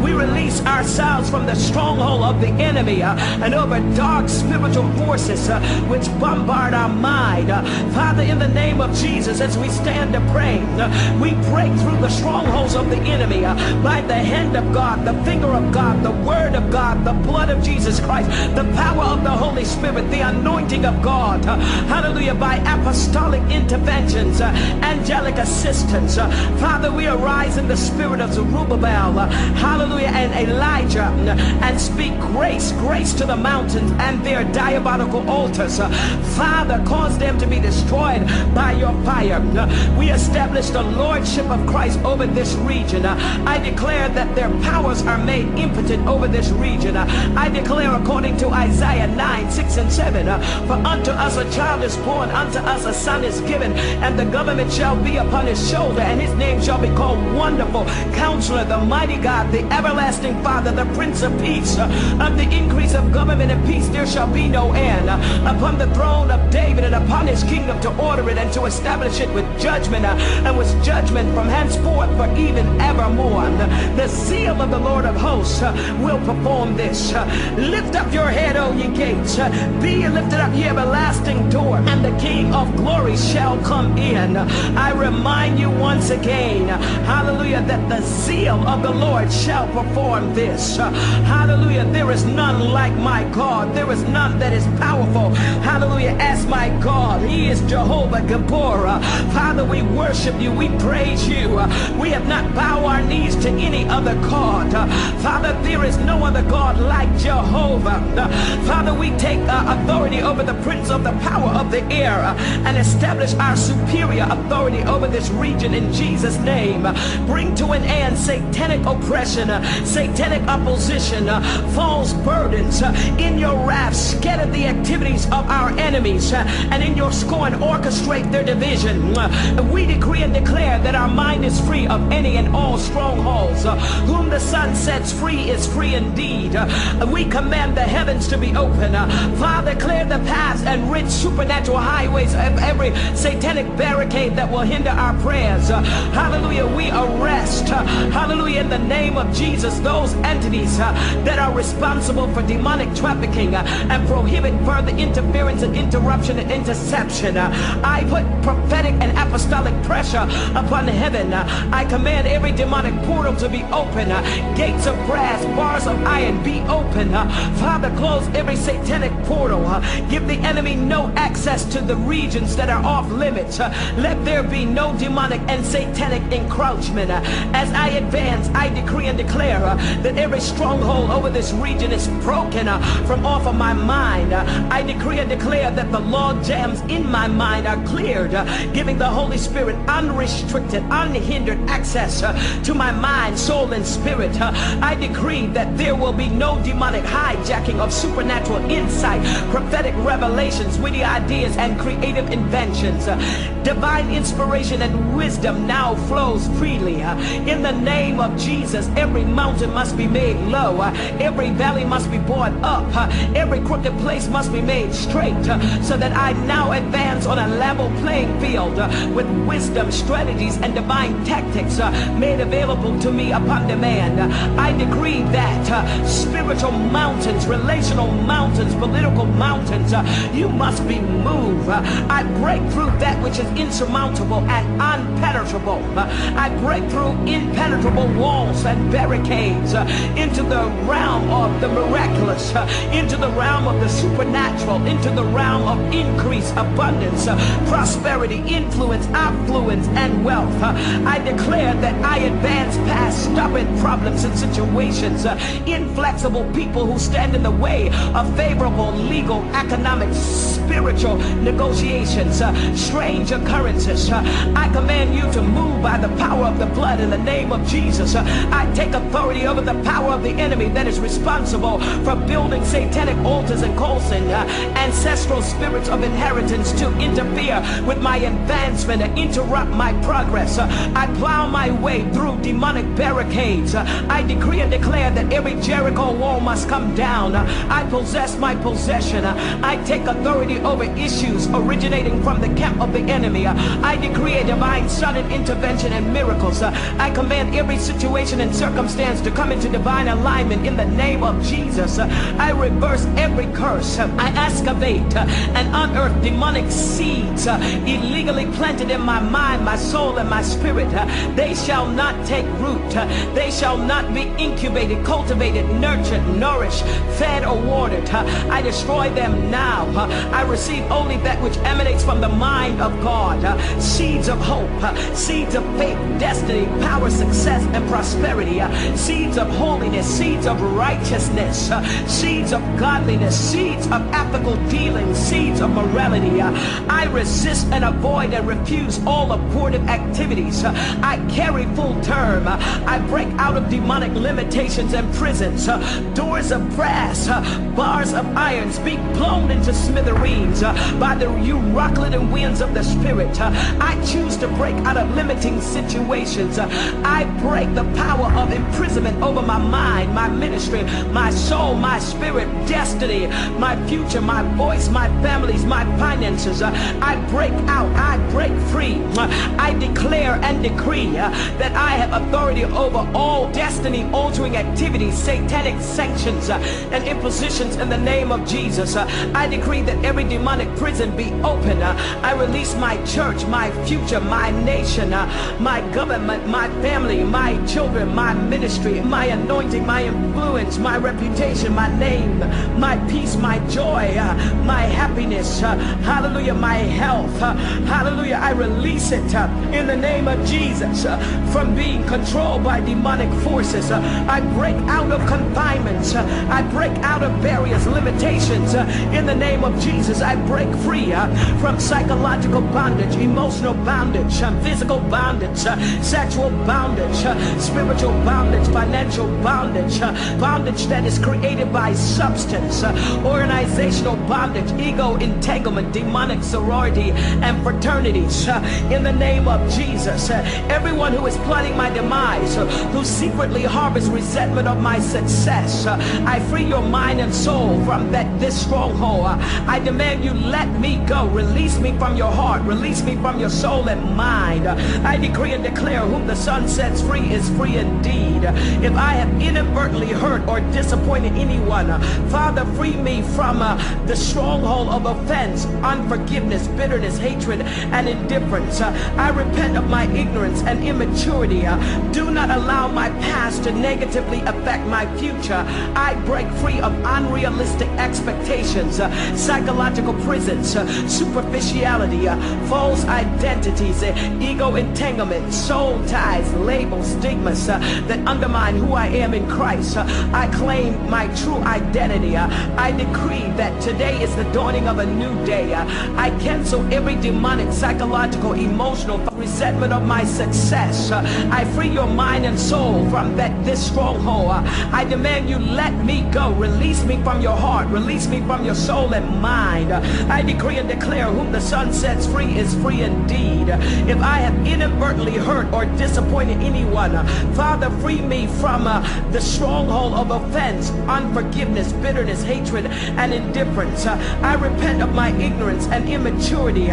We release ourselves from the stronghold of the enemy and over dark spiritual forces which bombard our mind. Father, in the name of Jesus, as we stand to pray, uh, we break through the strongholds of the enemy uh, by the hand of God, the finger of God, the word of God, the blood of Jesus Christ, the power of the Holy Spirit, the anointing of God. uh, Hallelujah. By apostolic interventions, uh, angelic assistance. Father, we arise in the spirit of Zerubbabel, hallelujah, and Elijah, and speak grace, grace to the mountains and their diabolical altars. Father, cause them to be destroyed by your fire. We establish the lordship of Christ over this region. I declare that their powers are made impotent over this region. I declare according to Isaiah 9, 6 and 7, uh, for unto us a child is born, unto us a son is given, and the government shall be upon his shoulder, and his name shall be called Wonderful, Counselor, the Mighty God, the Everlasting Father, the Prince of Peace. Of the increase of government and peace there shall be no end. Upon the throne of David and upon his kingdom to order it and to establish it with judgment uh, and with judgment from henceforth for even evermore. Uh, The seal of the Lord of hosts uh, will perform this. Lift up your head, O ye gates. Be lifted up, ye everlasting door, and the King of glory shall come in. I remind you once again, hallelujah, that the zeal of the Lord shall perform this. Hallelujah, there is none like my God. There is none that is powerful. Hallelujah, as my God. He is Jehovah Gibbor. Father, we worship you. We praise you. We have not bowed our knees to any other God. Father, there is no other God like Jehovah. Father, we take uh, authority over the prince of the power of the air uh, and establish our superior authority over this region in Jesus' name. Bring to an end satanic oppression, uh, satanic opposition, false burdens. In your wrath, scatter the activities of our enemies, and in your scorn, orchestrate their division. We decree and declare that our mind is free of any and all strongholds. Uh, Whom the son sets free is free indeed. Uh, We command the heavens to be open. Uh, Father, clear the paths and rid supernatural highways of every satanic barricade that will hinder our prayers. Uh, Hallelujah. We arrest, uh, hallelujah, in the name of Jesus, those entities uh, that are responsible for demonic trafficking and prohibit further interference and interruption and interception. I put prophetic and apostolic pressure upon heaven. I command every demonic portal to be open. Gates of brass, bars of iron be open. Father, close every satanic portal. Give the enemy no access to the regions that are off limits. Let there be no demonic and satanic encroachment. As I advance, I decree and declare that every stronghold over this region is broken from off of my mind. I decree and declare that the log jams in my mind are cleared, giving the Holy Spirit unrestricted, unhindered access uh, to my mind, soul, and spirit. Uh, I decree that there will be no demonic hijacking of supernatural insight, prophetic revelations, witty ideas, and creative inventions. Uh, divine inspiration and wisdom now flows freely. In the name of Jesus, every mountain must be made low, every valley must be brought up, every crooked place must be made straight, so that I now advance on a level playing field with wisdom, strategies, and divine tactics uh, made available to me upon demand. I decree that uh, spiritual mountains, relational mountains, political mountains, uh, you must be moved. I break through that which is insurmountable and unpenetrable. I break through impenetrable walls and barricades into the realm of the miraculous, into the realm of the supernatural, into the realm of increase, abundance, prosperity, influence, affluence, and wealth. I declare that I advance past stubborn problems and situations, inflexible people who stand in the way of favorable legal, economic, spiritual negotiations, strange occurrences. I command you to move by the power of the blood in the name of Jesus. I take authority over the power of the enemy that is responsible for building satanic altars and causing ancestral spirits of inheritance to interfere with my advancement and interrupt my progress. Uh, I plow my way through demonic barricades. Uh, I decree and declare that every Jericho wall must come down. Uh, I possess my possession. Uh, I take authority over issues originating from the camp of the enemy. Uh, I decree a divine sudden intervention and miracles. Uh, I command every situation and circumstance to come into divine alignment in the name of Jesus. I reverse every curse. I excavate and unearth demonic seeds illegally planted in my mind, my soul, and my spirit. They shall not take root. They shall not be incubated, cultivated, nurtured, nourished, fed, or watered. I destroy them now. I receive only that which emanates from the mind of God. Seeds of hope, seeds of faith, destiny, power, success, and prosperity. Seeds of holiness, seeds of righteousness, seeds of godliness, seeds of ethical dealing, seeds of morality. I resist and avoid and refuse all abortive activities. I carry full term. I break out of demonic limitations and prisons. Doors of brass, bars of iron be blown into smithereens by the and winds of the Spirit. I choose to break out of limiting situations. I break the power of imprisonment over my mind, my ministry, my soul, my spirit, destiny, my future, my voice, my families, my finances. I break out, I break free. I declare and decree uh, that I have authority over all destiny altering activities, satanic sanctions, uh, and impositions in the name of Jesus. Uh, I decree that every demonic prison be open. I release my church, my future, my nation, my government, my family, my children, my ministry, my anointing, my influence, my reputation, my name, my peace, my joy, my happiness, hallelujah, my health, hallelujah. I release it uh, in the name of Jesus uh, from being controlled by demonic forces. Uh, I break out of confinements. Uh, I break out of barriers, limitations uh, in the name of Jesus. I break free uh, from psychological bondage, emotional bondage, physical bondage, sexual bondage, spiritual bondage, financial bondage, bondage that is created by substance, organizational bondage, ego entanglement, demonic sorority, and fraternities. Uh, in the name of Jesus, Uh, everyone who is plotting my demise, uh, who secretly harbors resentment of my success, I free your mind and soul from that this stronghold. I demand demand you let me go. Release me from your heart. Release me from your soul and mind. I decree and declare whom the Son sets free is free indeed. If I have inadvertently hurt or disappointed anyone, Father, free me from uh, the stronghold of offense, unforgiveness, bitterness, hatred, and indifference. Uh, I repent of my ignorance and immaturity. Uh, do not allow my past to negatively affect my future. I break free of unrealistic expectations, uh, psychological prisons, uh, superficiality, uh, false identities, uh, ego entanglement, soul ties, labels, stigmas that undermine who I am in Christ. I claim my true identity. I decree that today is the dawning of a new day. I cancel every demonic, psychological, emotional resentment of my success. Uh, I free your mind and soul from that this stronghold. Uh, I demand you let me go. Release me from your heart. Release me from your soul and mind. Uh, I decree and declare whom the Son sets free is free indeed. If I have inadvertently hurt or disappointed anyone, Father, free me from the stronghold of offense, unforgiveness, bitterness, hatred, and indifference. I repent of my ignorance and immaturity.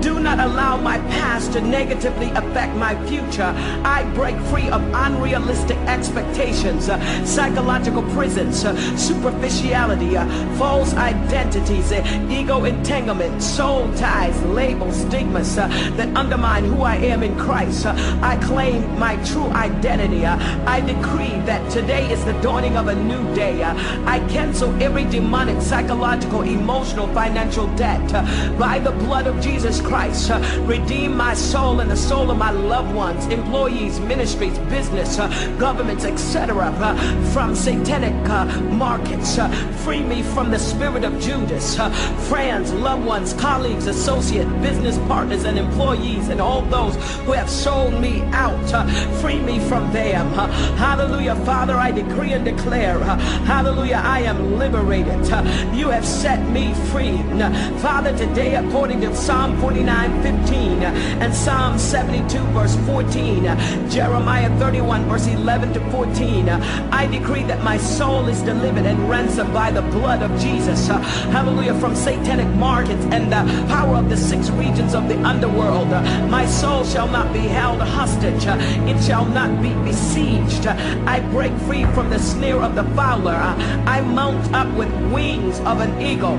Do not allow my past to negatively affect my future. I break free of unrealistic expectations, uh, psychological prisons, uh, superficiality, uh, false identities, uh, ego entanglement, soul ties, labels, stigmas uh, that undermine who I am in Christ. Uh, I claim my true identity. I decree that today is the dawning of a new day. I cancel every demonic, psychological, emotional, financial debt by the blood of Jesus Christ. Redeem my soul and the soul of my loved ones, employees, ministries, business, uh, governments, etc. Uh, from satanic uh, markets. Uh, free me from the spirit of Judas. Uh, friends, loved ones, colleagues, associates, business partners, and employees, and all those who have sold me out. Uh, free me from them. Hallelujah, Father, I decree and declare. hallelujah, I am liberated. You have set me free. Father, today, according to Psalm 49 15 uh, and Psalm 72, verse 14, uh, Jeremiah 31, verse 11 to 14, uh, I decree that my soul is delivered and ransomed by the blood of Jesus. Hallelujah, from satanic markets and the power of the six regions of the underworld. My soul shall not be held hostage, it shall not be besieged. I break free from the snare of the fowler. I mount up with wings of an eagle.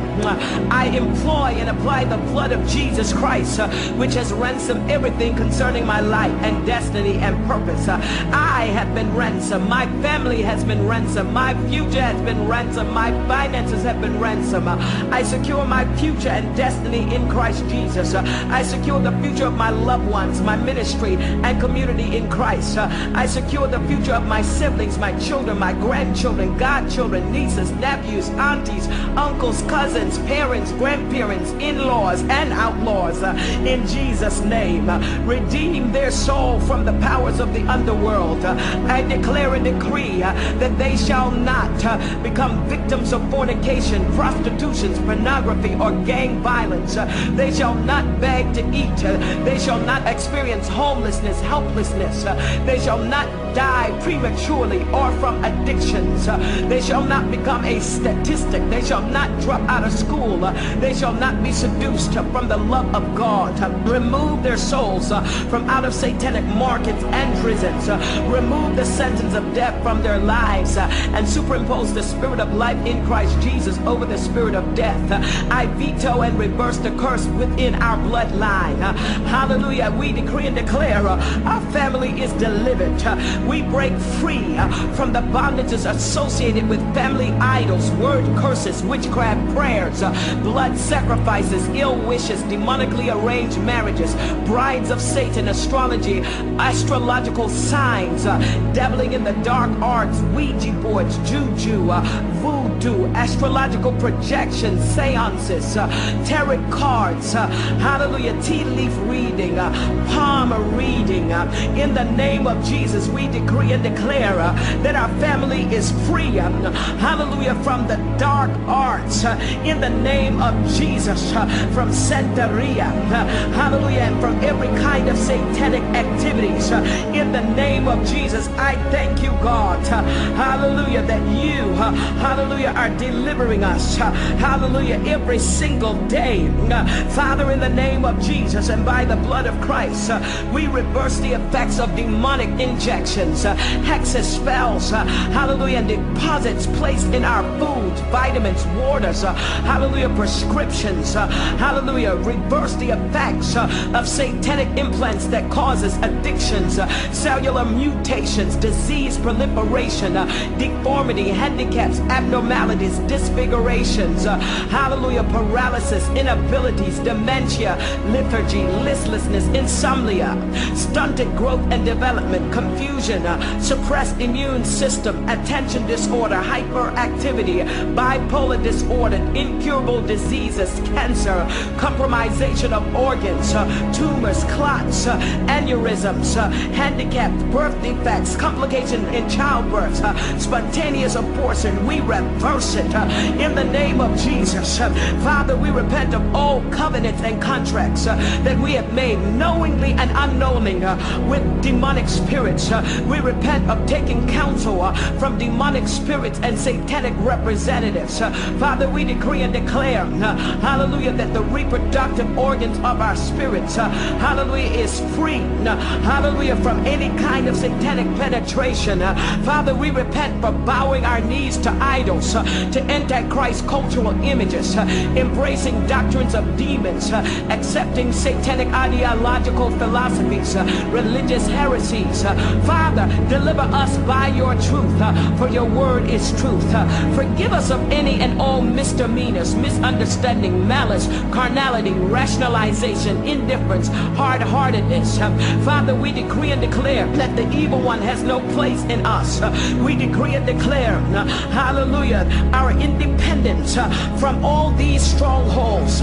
I employ and apply the blood of Jesus Christ, which has ransomed everything concerning my life and destiny and purpose. Uh, I have been ransomed. My family has been ransomed. My future has been ransomed. My finances have been ransomed. Uh, I secure my future and destiny in Christ Jesus. Uh, I secure the future of my loved ones, my ministry and community in Christ. I secure the future of my siblings, my children, my grandchildren, godchildren, nieces, nephews, aunties, uncles, cousins, parents, grandparents, in-laws, and outlaws. In Jesus' name, redeem their soul from the powers of the underworld. I declare and decree that they shall not uh, become victims of fornication, prostitution, pornography, or gang violence. They shall not beg to eat. They shall not experience homelessness, helplessness. They shall not die prematurely or from addictions. They shall not become a statistic. They shall not drop out of school. They shall not be seduced from the love of God. Remove their souls from out of satanic markets and prisons. Remove the sentence of death from their lives and superimpose the spirit of life in Christ Jesus over the spirit of death. I veto and reverse the curse within our bloodline. Hallelujah. We decree and declare our family is delivered. We break free uh, from the bondages associated with family idols, word curses, witchcraft prayers, uh, blood sacrifices, ill wishes, demonically arranged marriages, brides of Satan, astrology, astrological signs, uh, dabbling in the dark arts, Ouija boards, juju, voodoo, astrological projections, seances, tarot cards, hallelujah, tea leaf reading, palm reading. in the name of Jesus, we decree and declare uh, that our family is free, um, hallelujah, from the dark arts. uh, in the name of Jesus, uh, from Santeria, uh, hallelujah, and from every kind of satanic activities. uh, in the name of Jesus, I thank you, God, uh, hallelujah, that you uh, hallelujah, are delivering us, uh, hallelujah, every single day. Uh, Father, in the name of Jesus and by the blood of Christ, uh, we reverse the effects of demonic injections, uh, hexes, spells, uh, hallelujah, and deposits placed in our foods, vitamins, waters, uh, hallelujah, prescriptions, hallelujah, reverse the effects of satanic implants that causes addictions, cellular mutations, disease proliferation, deformity, handicaps, abnormalities, disfigurations, hallelujah, paralysis, inabilities, dementia, lethargy, listlessness, insomnia, stunted growth and development, confusion, uh, suppressed immune system, attention disorder, hyperactivity, bipolar disorder, incurable diseases, cancer, compromisation of organs, uh, tumors, clots, uh, aneurysms, uh, handicapped birth defects, complication in childbirth, uh, spontaneous abortion. We reverse it uh, in the name of Jesus. Father, we repent of all covenants and contracts that we have made knowingly and unknowingly with demonic spirits. We repent of taking counsel uh, from demonic spirits and satanic representatives. Uh, Father, we decree and declare, uh, hallelujah, that the reproductive organs of our spirits, uh, hallelujah, is free, uh, hallelujah, from any kind of satanic penetration. Uh, Father, we repent for bowing our knees to idols, to antichrist cultural images, embracing doctrines of demons, accepting satanic ideological philosophies, religious heresies. Uh, Father, deliver us by your truth, uh, for your word is truth. Uh, Forgive us of any and all misdemeanors, misunderstanding, malice, carnality, rationalization, indifference, hard-heartedness. Uh, Father, we decree and declare that the evil one has no place in us. We decree and declare, hallelujah, our independence from all these strongholds.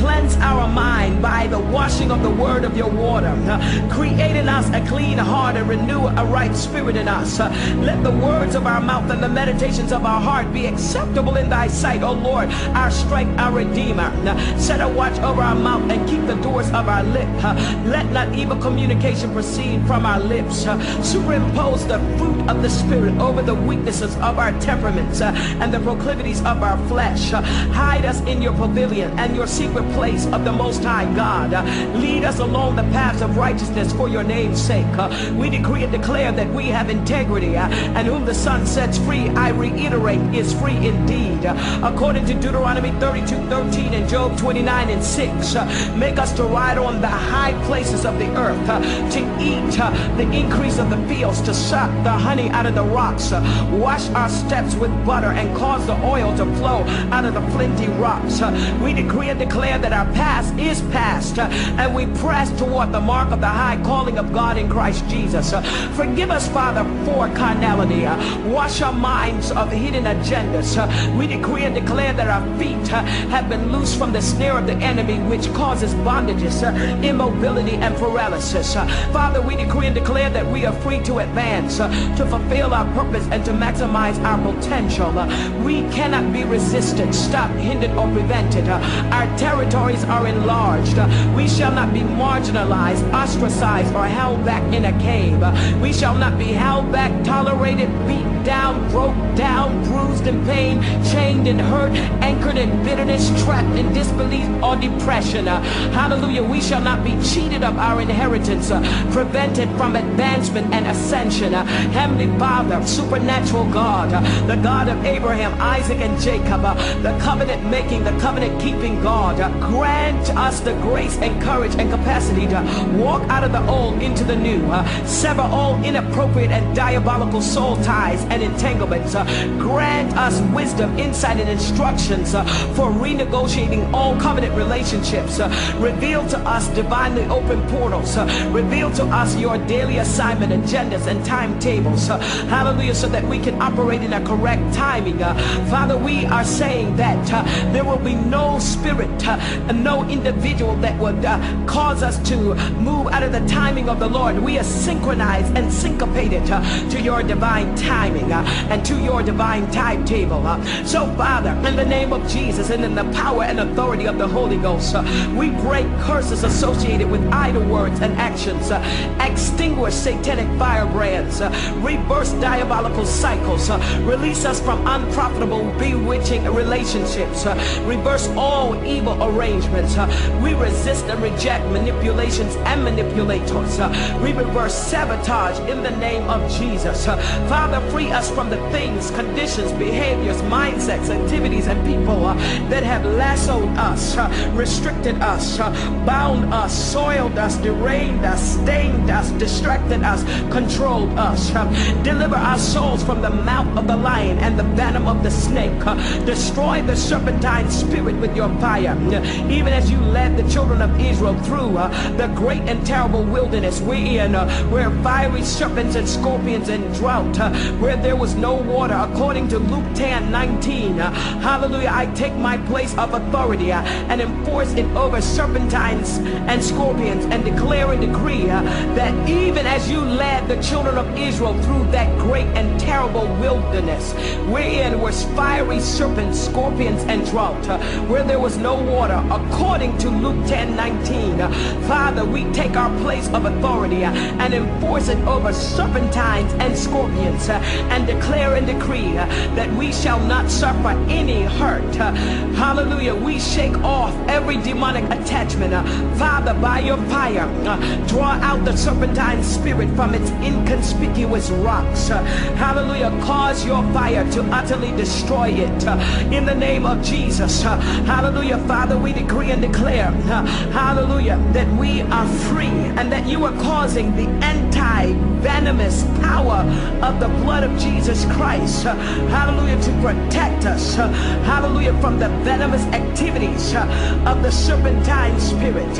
Cleanse our mind by the washing of the word of your water. Create in us a clean heart and renew a right spirit in us. Uh, Let the words of our mouth and the meditations of our heart be acceptable in thy sight, O Lord, our strength, our redeemer. Uh, Set a watch over our mouth and keep the doors of our lip. Uh, Let not evil communication proceed from our lips. Superimpose the fruit of the Spirit over the weaknesses of our temperaments and the proclivities of our flesh. Hide us in your pavilion and your secret place of the Most High God. Lead us along the paths of righteousness for your name's sake. We decree and declare that we have integrity, uh, and whom the Son sets free, I reiterate, is free indeed. According to Deuteronomy 32, 13 and Job 29 and 6, uh, make us to ride on the high places of the earth, uh, to eat the increase of the fields, to suck the honey out of the rocks, wash our steps with butter, and cause the oil to flow out of the flinty rocks. We decree and declare that our past is past, and we press toward the mark of the high calling of God in Christ Jesus. Uh, Forgive us, Father, for carnality. Wash our minds of hidden agendas. We decree and declare that our feet have been loosed from the snare of the enemy, which causes bondages, immobility, and paralysis. Father, we decree and declare that we are free to advance, to fulfill our purpose, and to maximize our potential. We cannot be resisted, stopped, hindered, or prevented. Our territories are enlarged. We shall not be marginalized, ostracized, or held back in a cave. We shall not be held back, tolerated, beat down, broke down, bruised in pain, chained and hurt, anchored in bitterness, trapped in disbelief or depression. Uh, hallelujah. We shall not be cheated of our inheritance, uh, prevented from advancement and ascension. Uh, Heavenly Father, supernatural God, uh, the God of Abraham, Isaac, and Jacob, uh, the covenant making, the covenant keeping God, uh, grant us the grace and courage and capacity to walk out of the old into the new, sever all inappropriate and diabolical soul ties and entanglements. Uh, grant us wisdom, insight, and instructions uh, for renegotiating all covenant relationships. Uh, reveal to us divinely open portals. Uh, reveal to us your daily assignment, agendas, and timetables. Uh, hallelujah, so that we can operate in a correct timing. Uh, Father, we are saying that there will be no spirit no individual that would cause us to move out of the timing of the Lord. We are synchronized and syncopated uh, to your divine timing uh, and to your divine timetable. uh. So, Father, in the name of Jesus and in the power and authority of the Holy Ghost, uh, we break curses associated with idle words and actions, uh. extinguish satanic firebrands, uh. reverse diabolical cycles, Release us from unprofitable, bewitching relationships. Reverse all evil arrangements. We resist and reject manipulations and manipulators. We reverse sabotage in the name of Jesus. Father, free us from the things, conditions, behaviors, mindsets, activities, and people uh, that have lassoed us, uh, restricted us, uh, bound us, soiled us, deranged us, stained us, distracted us, controlled us. Deliver our souls from the mouth of the lion and the venom of the snake. Destroy the serpentine spirit with your fire. Even as you led the children of Israel through the great and terrible wilderness wherein uh, where fiery serpents and scorpions and drought, uh, where there was no water, according to Luke 10 19. Uh, hallelujah. I take my place of authority uh, and enforce it over serpentines and scorpions and declare and decree uh, that even as you led the children of Israel through that great and terrible wilderness, wherein was fiery serpents, scorpions, and drought, uh, where there was no water, according to Luke 10 19. Uh, Father, we take our place of authority and enforce it over serpentines and scorpions uh, and declare and decree uh, that we shall not suffer any hurt. Uh, Hallelujah. We shake off every demonic attachment. Father, by your fire, uh, draw out the serpentine spirit from its inconspicuous rocks. Uh, Hallelujah. Cause your fire to utterly destroy it. Uh, In the name of Jesus. Uh, Hallelujah. Father, we decree and declare, uh, hallelujah, that we are free and that you are causing the anti-venomous power of the blood of Jesus Christ, uh, hallelujah, to protect us, hallelujah, from the venomous activities of the serpentine spirit.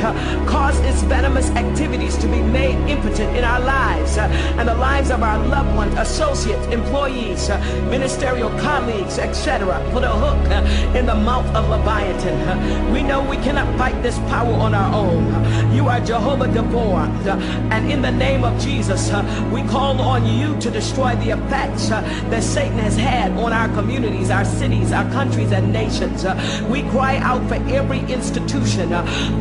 Cause venomous activities to be made impotent in our lives uh, and the lives of our loved ones, associates, employees, uh, ministerial colleagues, etc. Put a hook uh, in the mouth of Leviathan. Uh, we know we cannot fight this power on our own. Uh, you are Jehovah Gibbor. Uh, and in the name of Jesus, we call on you to destroy the effects that Satan has had on our communities, our cities, our countries, and nations. We cry out for every institution.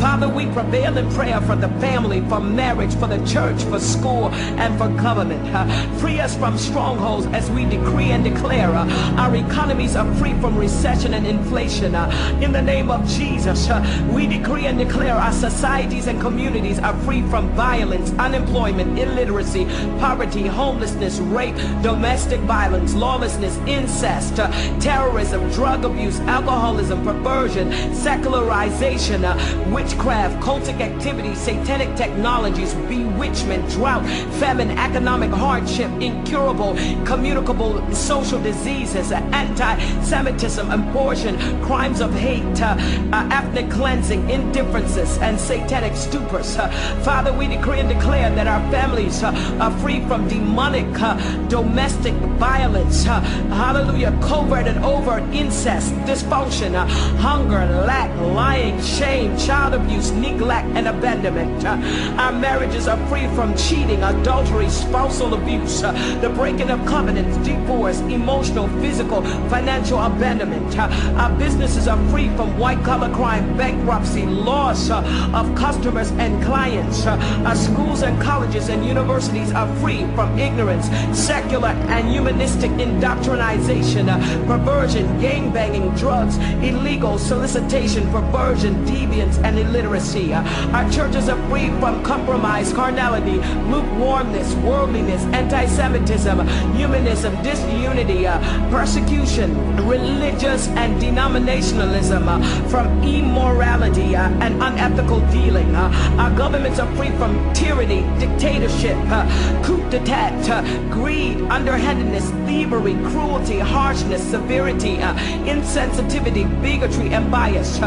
Father, we prevail in prayer for the family, for marriage, for the church, for school, and for government. Uh, Free us from strongholds as we decree and declare uh, our economies are free from recession and inflation. Uh, In the name of Jesus, we decree and declare our societies and communities are free from violence, unemployment, illiteracy, poverty, homelessness, rape, domestic violence, lawlessness, incest, terrorism, drug abuse, alcoholism, perversion, secularization, witchcraft, cultic activities, satanic technologies, bewitchment, drought, famine, economic hardship, incurable, communicable social diseases, anti-Semitism, abortion, crimes of hate, uh, uh, ethnic cleansing, indifferences, and satanic stupors. Uh, Father, we decree and declare that our families uh, are free from demonic uh, domestic violence. uh, hallelujah. Covert and overt incest, dysfunction, hunger, lack, lying, shame, child abuse, neglect, and abandonment. Uh, our marriages are free from cheating, adultery, spousal abuse, the breaking of covenants, divorce, emotional, physical, financial abandonment. Our businesses are free from white collar crime, bankruptcy, loss of customers and clients. Our schools and colleges and universities are free from ignorance, secular and humanistic indoctrination, perversion, gang banging, drugs, illegal solicitation, perversion, deviance, and illiteracy. Our churches are free from compromise, carnality, lukewarmness, worldliness, anti-Semitism, humanism, disunity, uh, persecution, religious and denominationalism, uh, from immorality uh, and unethical dealing. Uh, our governments are free from tyranny, dictatorship, uh, coup d'etat, uh, greed, underhandedness, thievery, cruelty, harshness, severity, insensitivity, bigotry, and bias.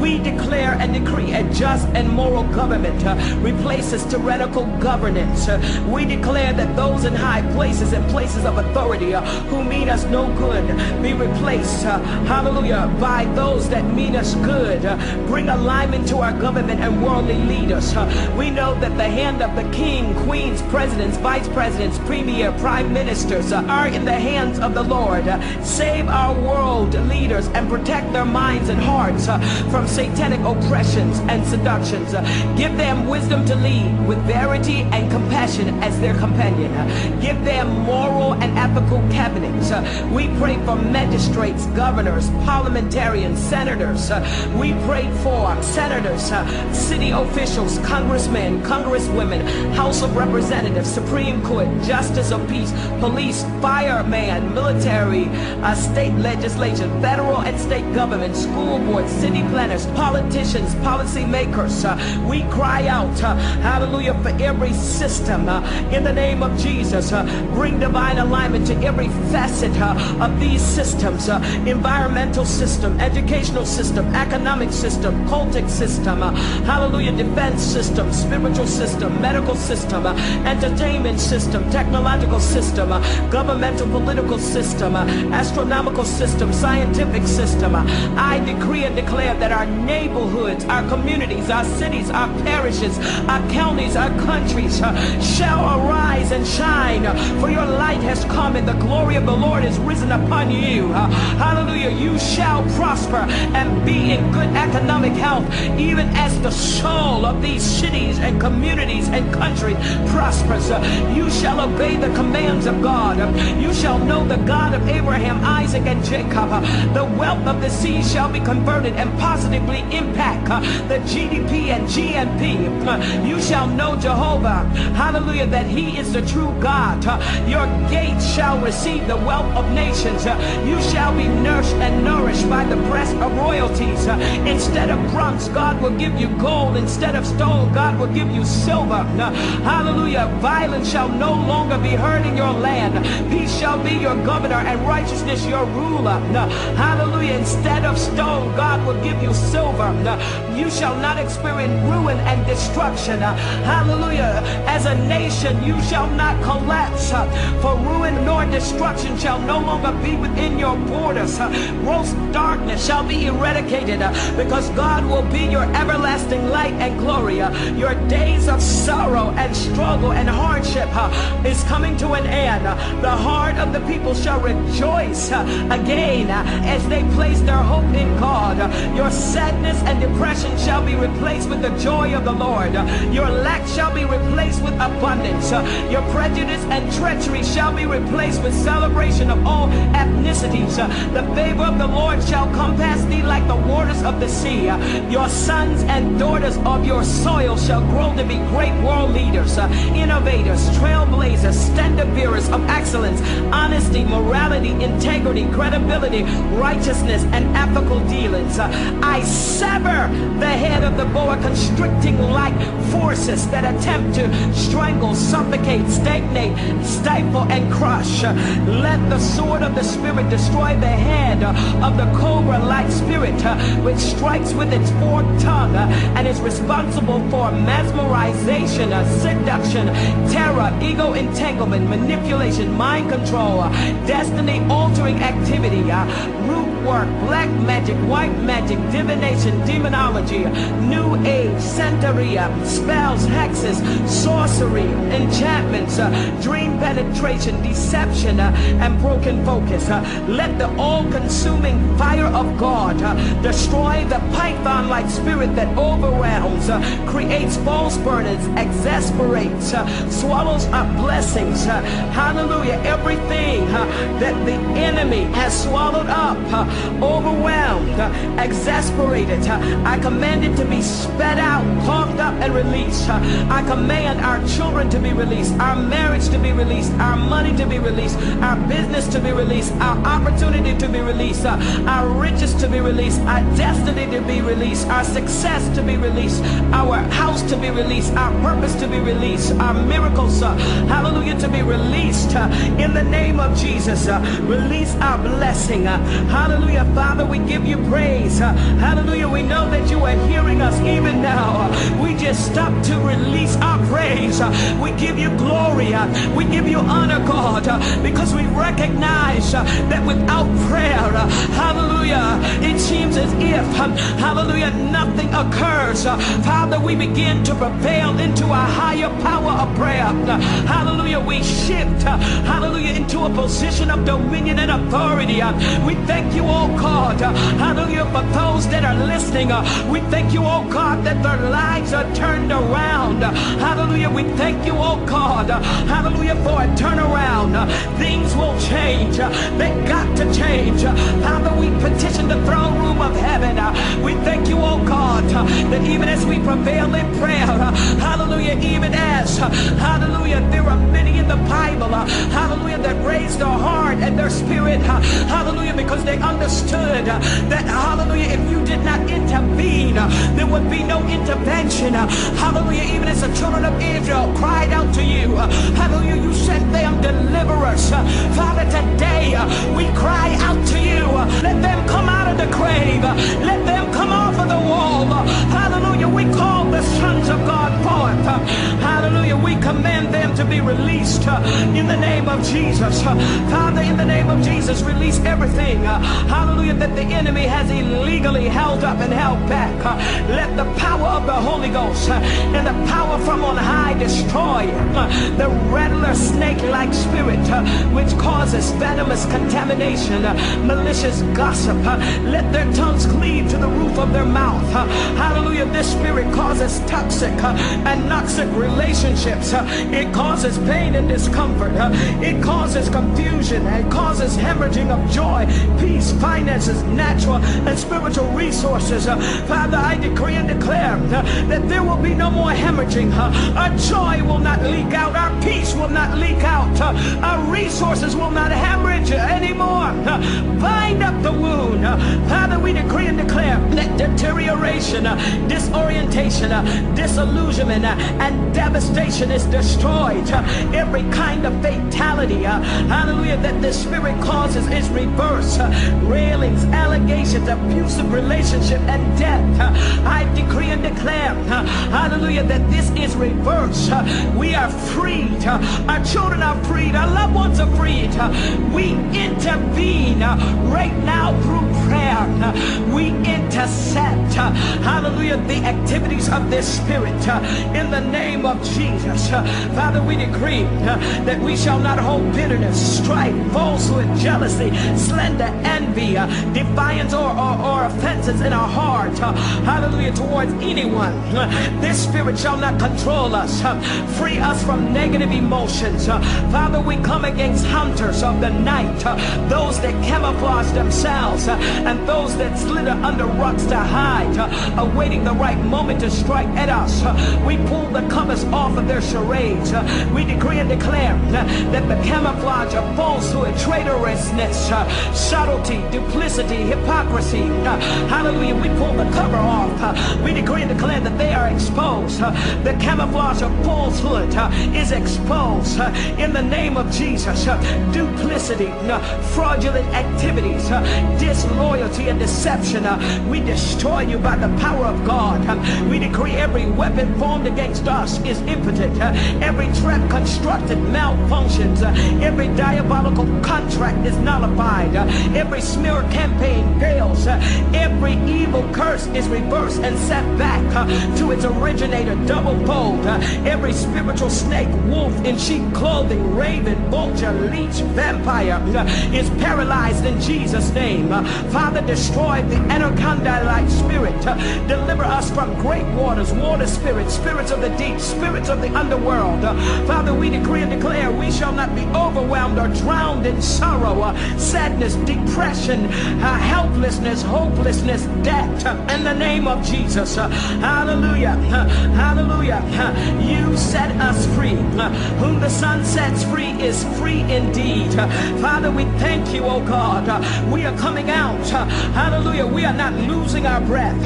We declare and decree a just and moral government uh, replaces tyrannical governance. Uh, we declare that those in high places and places of authority uh, who mean us no good be replaced, uh, hallelujah, by those that mean us good. Uh, bring alignment to our government and worldly leaders. Uh, we know that the hand of the king, queens, presidents, vice presidents, premier, prime ministers are in the hands of the Lord. Save our world leaders and protect their minds and hearts from satanic oppressions and seductions. Give them wisdom to lead with verity and compassion as their companion. Give them moral and ethical cabinets. We pray for magistrates, governors, parliamentarians, senators. We pray for senators, city officials, congressmen, congresswomen, House of Representatives, Supreme Court, Justice of Peace, police, fireman, military, uh, state legislature, federal and state government, school boards, city planners, politicians, policymakers. Uh, cry out, uh, hallelujah, for every system uh, in the name of Jesus. Uh, bring divine alignment to every facet uh, of these systems uh, environmental system, educational system, economic system, cultic system, uh, hallelujah, defense system, spiritual system, medical system, entertainment system, technological system, governmental political system, astronomical system, scientific system. I decree and declare that our neighborhoods, our communities, our cities, our parishes, our counties, our countries uh, shall arise and shine. For your light has come and the glory of the Lord is risen upon you. Uh, hallelujah. You shall prosper and be in good economic health, even as the soul of these cities and communities and countries prospers. Uh, you shall obey the commands of God. You shall know the God of Abraham, Isaac, and Jacob. The wealth of the seas shall be converted and positively impact the GDP and GNP. You shall know Jehovah. Hallelujah. That he is the true God. Your gates shall receive the wealth of nations. You shall be nourished and nourished by the breast of royalties. Instead of bronze, God will give you gold. Instead of stone, God will give you silver. Hallelujah. Violence shall no longer be heard in your land. Peace shall be your governor and righteousness your ruler. Hallelujah. Instead of stone, God will give you silver. You shall not experience ruin and destruction. Hallelujah. As a nation, you shall not collapse. Uh, for ruin nor destruction shall no longer be within your borders. Uh, gross darkness shall be eradicated uh, because God will be your everlasting light and glory. Your days of sorrow and struggle and hardship is coming to an end. The heart of the people shall rejoice again as they place their hope in God. Your sadness and depression shall be replaced with the joy of the Lord. Your lack shall be replaced with abundance. Your prejudice and treachery shall be replaced with celebration of all ethnicities. The favor of the Lord shall compass thee like the waters of the sea. Your sons and daughters of your soil shall grow to be great world leaders, innovators, trailblazers, standard bearers of excellence, honesty, morality, integrity, credibility, righteousness, and ethical dealings. I sever the head of the boa constricting like forces that attempt to strangle, suffocate, stagnate, stifle, and crush. Let the sword of the Spirit destroy the head of the cobra like spirit which strikes with its forked tongue and is responsible for mesmerization, seduction, terror, ego entanglement, manipulation, mind control, destiny altering activity, root work, black magic, white magic, divination, demonology, new age, santeria, uh, spells, hexes, sorcery, enchantments, uh, dream penetration, deception, uh, and broken focus. Uh, let the all-consuming fire of God uh, destroy the python-like spirit that overwhelms, uh, creates false burdens, exasperates, swallows up blessings. hallelujah. Everything that the enemy has swallowed up, overwhelmed, exasperated. I command it to be sped out, clogged up, and released. I command our children to be released, our marriage to be released, our money to be released, our business to be released, our opportunity to be released, our riches to be released, our destiny to be released, our success to be released, our house to be released, our purpose to be released, our miracles, hallelujah, to be released in the name of Jesus. Release our blessing. Hallelujah. Father, we give you praise. Hallelujah. We know that you are hearing us even now. We just stop to release our praise. We give you glory. We give you honor, God, because we recognize that without prayer, hallelujah, it seems as if hallelujah, nothing occurs, Father, we begin to prevail into a higher power of prayer. Hallelujah, we shift, hallelujah, into a position of dominion and authority. We thank you, oh God, hallelujah, for those that are listening. We thank you, oh God, that their lives are turned around. Hallelujah, we thank you, oh God, hallelujah, for a turnaround. Things will change. They got to change. Father, we petition the throne room of heaven. We thank you, oh God, that even as we prevail in prayer, hallelujah, even as, hallelujah, there are many in the Bible, hallelujah, that raised their heart and their spirit, hallelujah, because they understood that, hallelujah, if you did not intervene, there would be no intervention. Hallelujah, even as the children of Israel cried out to you, hallelujah, you sent them deliverers. Father, today uh, we cry out to you. Let them come out of the grave. Let them come off of the wall. Hallelujah. We call sons of God forth. Hallelujah. We command them to be released uh, in the name of Jesus. Uh, Father, in the name of Jesus, release everything. Uh, hallelujah. That the enemy has illegally held up and held back. Let the power of the Holy Ghost and the power from on high destroy the rattler snake-like spirit which causes venomous contamination, malicious gossip. Let their tongues cleave to the roof of their mouth. Hallelujah. This spirit causes toxic uh, and toxic relationships. Uh, it causes pain and discomfort. Uh, it causes confusion. It causes hemorrhaging of joy, peace, finances, natural and spiritual resources. Father, I decree and declare that there will be no more hemorrhaging. Our joy will not leak out. Our peace will not leak out. Our resources will not hemorrhage anymore. Bind up the wound. Father, we decree and declare that deterioration, disorientation, disillusionment, uh, and devastation is destroyed. Uh, every kind of fatality, uh, hallelujah, that the spirit causes is reversed. Railings, allegations, abusive relationship, and death. I decree and declare, hallelujah, that this is reversed. We are freed. Our children are freed. Our loved ones are freed. We intervene right now through prayer. We intercept, hallelujah, the activities of this spirit uh, in the name of Jesus. Uh, Father, we decree uh, that we shall not hold bitterness, strife, falsehood, jealousy, slander, envy, defiance, or, or, or offenses in our heart. Hallelujah, towards anyone. This spirit shall not control us. Free us from negative emotions. Father, we come against hunters of the night, those that camouflage themselves, and those that slither under rocks to hide, awaiting the right moment to strike at us. We pull the covers off of their charades. We decree and declare that the camouflage of falsehood, traitorousness, subtlety, duplicity, hypocrisy, hallelujah, we pull the cover off. We decree and declare that they are exposed. The camouflage of falsehood is exposed in the name of Jesus. Duplicity, fraudulent activities, disloyalty, and deception. We destroy you by the power of God. We decree every weapon formed against us is impotent. Uh, every trap constructed malfunctions. Uh, every diabolical contract is nullified. Uh, every smear campaign fails. Every evil curse is reversed and set back to its originator double fold. Every spiritual snake, wolf in sheep clothing, raven, vulture, leech, vampire is paralyzed in Jesus' name. Father, destroy the anaconda-like spirit. Deliver us from great waters, water spirits, spirits of the deep, spirits of the underworld. Father, we decree and declare we shall not be overwhelmed or drowned in sorrow, sadness, depression, uh, helplessness, hopelessness, death. In the name of Jesus. Uh, hallelujah. Uh, hallelujah. You set us free. Whom the Son sets free is free indeed. Father, we thank you, oh God. We are coming out. Hallelujah. We are not losing our breath.